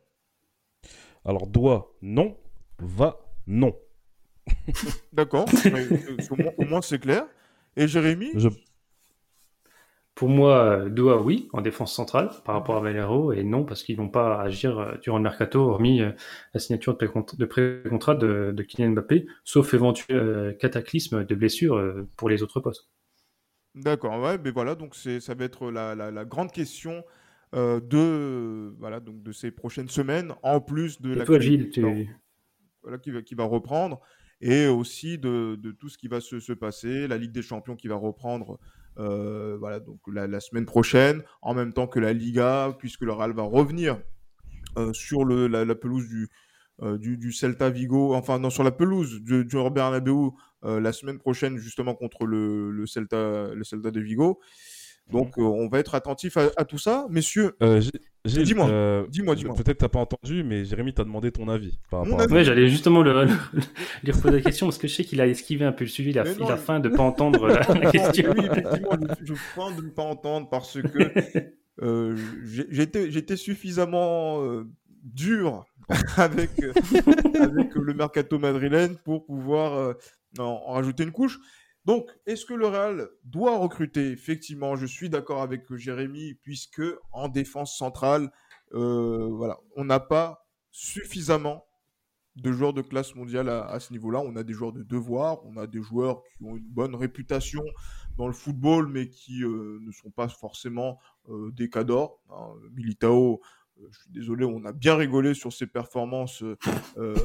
Alors, doit, non. Va, non. D'accord, au moins, c'est clair. Et Jérémy pour moi, doit oui, en défense centrale par rapport à Valero, et non parce qu'ils vont pas agir euh, durant le mercato, hormis euh, la signature de pré-contrat de, de, Kylian Mbappé, sauf éventuel euh, cataclysme de blessure pour les autres postes. D'accord, ouais, mais voilà, donc c'est, ça va être la, la, la grande question euh, de, voilà, donc de ces prochaines semaines, en plus de Et la toi, Gilles, tu... voilà, qui, va, qui va reprendre, et aussi de, de tout ce qui va se, se, passer, la Ligue des Champions qui va reprendre euh, voilà, donc la, la, semaine prochaine, en même temps que la Liga, puisque le Real va revenir euh, sur le, la, la, pelouse du, du, du, Celta Vigo, enfin non, sur la pelouse du, du Bernabeu la semaine prochaine, justement contre le, le, Celta, le Celta de Vigo. Donc, euh, on va être attentif à, à, tout ça. Messieurs, euh, dis-moi, euh, dis-moi, dis-moi. Peut-être t'as pas entendu, mais Jérémy t'a demandé ton avis. Par Mon avis. Ouais, j'allais justement le, le, lui reposer la question parce que je sais qu'il a esquivé un peu le sujet. Il a, il faim de pas entendre la, la question. Oui, effectivement, je, je feins de ne pas entendre parce que euh, j'étais j'étais suffisamment euh, dur avec, euh, avec le mercato madrilène pour pouvoir euh, en, en rajouter une couche. Donc, est-ce que le Real doit recruter? Effectivement, je suis d'accord avec Jérémy, puisque en défense centrale, euh, on n'a pas suffisamment de joueurs de classe mondiale à, ce niveau-là. On a des joueurs de devoir, on a des joueurs qui ont une bonne réputation dans le football, mais qui euh, ne sont pas forcément euh, des cadors. Hein. Militao, je suis désolé, on a bien rigolé sur ses performances euh,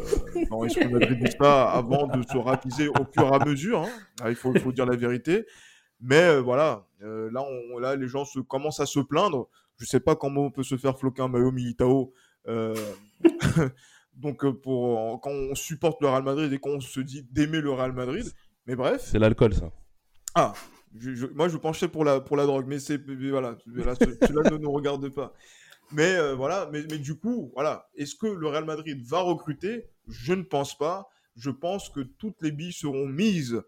dans Esprit Madridista avant de se rapiser au fur et à mesure. Hein? Ah, il, faut, il faut dire la vérité. Mais euh, voilà, euh, là, on, là, les gens se, commencent à se plaindre. Je sais pas comment on peut se faire floquer un maillot Militao. Euh, donc, pour, quand on supporte le Real Madrid et qu'on se dit d'aimer le Real Madrid. Mais bref. C'est l'alcool, ça. Ah, je, je, moi, je penchais pour la, pour la drogue, mais c'est voilà, là, celui-là ne nous regarde pas. Mais euh, voilà, mais, du coup, voilà, est-ce que le Real Madrid va recruter? Je ne pense pas. Je pense que toutes les billes seront mises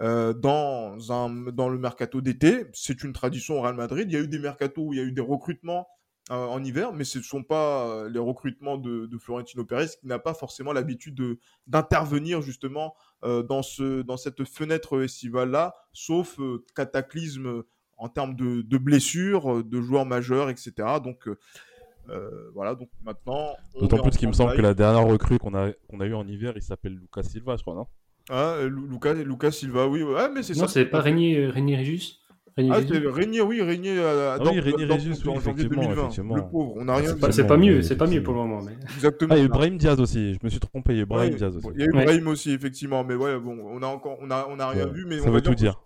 euh, dans, dans le mercato d'été. C'est une tradition au Real Madrid. Il y a eu des mercatos où il y a eu des recrutements euh, en hiver, mais ce ne sont pas les recrutements de, de Florentino Pérez qui n'a pas forcément l'habitude d'intervenir justement dans, ce, dans cette fenêtre estivale-là, sauf cataclysme en termes de, de, blessures, de joueurs majeurs, etc. Donc euh, voilà, donc maintenant. D'autant plus qu'il me semble que la dernière recrue qu'on a, qu'on a eu en hiver, il s'appelle Lucas Silva, je crois, non? Ah, Lucas, Lucas Silva, oui, ouais, mais c'est ça. Non, c'est pas Régnier, Régnier Régis? Régnier ah, c'est Régnier, oui, Régnier. Euh, ah oui, Régnier Régis, oui, en janvier 2020. Le pauvre, on n'a rien. C'est pas, mieux, c'est pas mieux pour le moment. Mais... Exactement. Ah, il y a eu Brahim Diaz aussi. Je me suis trompé. Il y a eu Brahim ouais, Diaz aussi. Il y a eu Brahim aussi, effectivement. Mais ouais, bon, on a encore, on a, on a rien ouais. vu, mais ça on veut tout dire.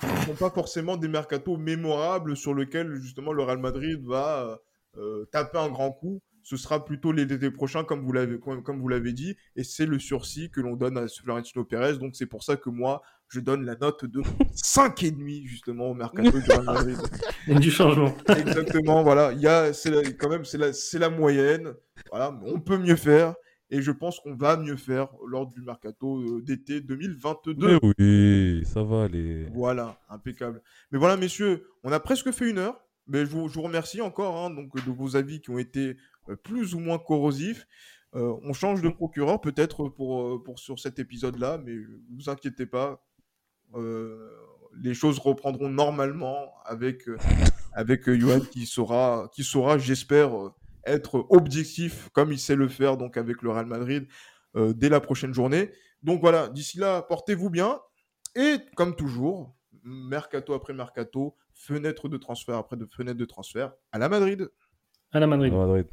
Ce ne sont pas forcément des mercatos mémorables sur lesquels justement le Real Madrid va euh, taper un grand coup ce sera plutôt l'été prochain, comme vous l'avez comme vous l'avez dit, et c'est le sursis que l'on donne à Florentino Pérez. Donc c'est pour ça que moi, je donne la note de 5,5 justement au mercato du Real Madrid. A du changement. Exactement, voilà. Il y a, c'est quand même, c'est la, c'est la moyenne. Voilà, on peut mieux faire. Et je pense qu'on va mieux faire lors du mercato d'été 2022. Mais oui, ça va aller. Voilà, impeccable. Mais voilà, messieurs, on a presque fait une heure. Mais je vous, je vous remercie encore hein, donc, de vos avis qui ont été euh, plus ou moins corrosifs. Euh, on change de procureur peut-être pour, pour sur cet épisode-là, mais ne vous inquiétez pas. Euh, les choses reprendront normalement avec, euh, avec Johan qui saura, qui saura j'espère, être objectif comme il sait le faire donc avec le Real Madrid euh, dès la prochaine journée. Donc voilà, d'ici là, portez-vous bien. Et comme toujours, mercato après mercato, fenêtre de transfert après de fenêtre de transfert à la Madrid. À la Madrid. À Madrid.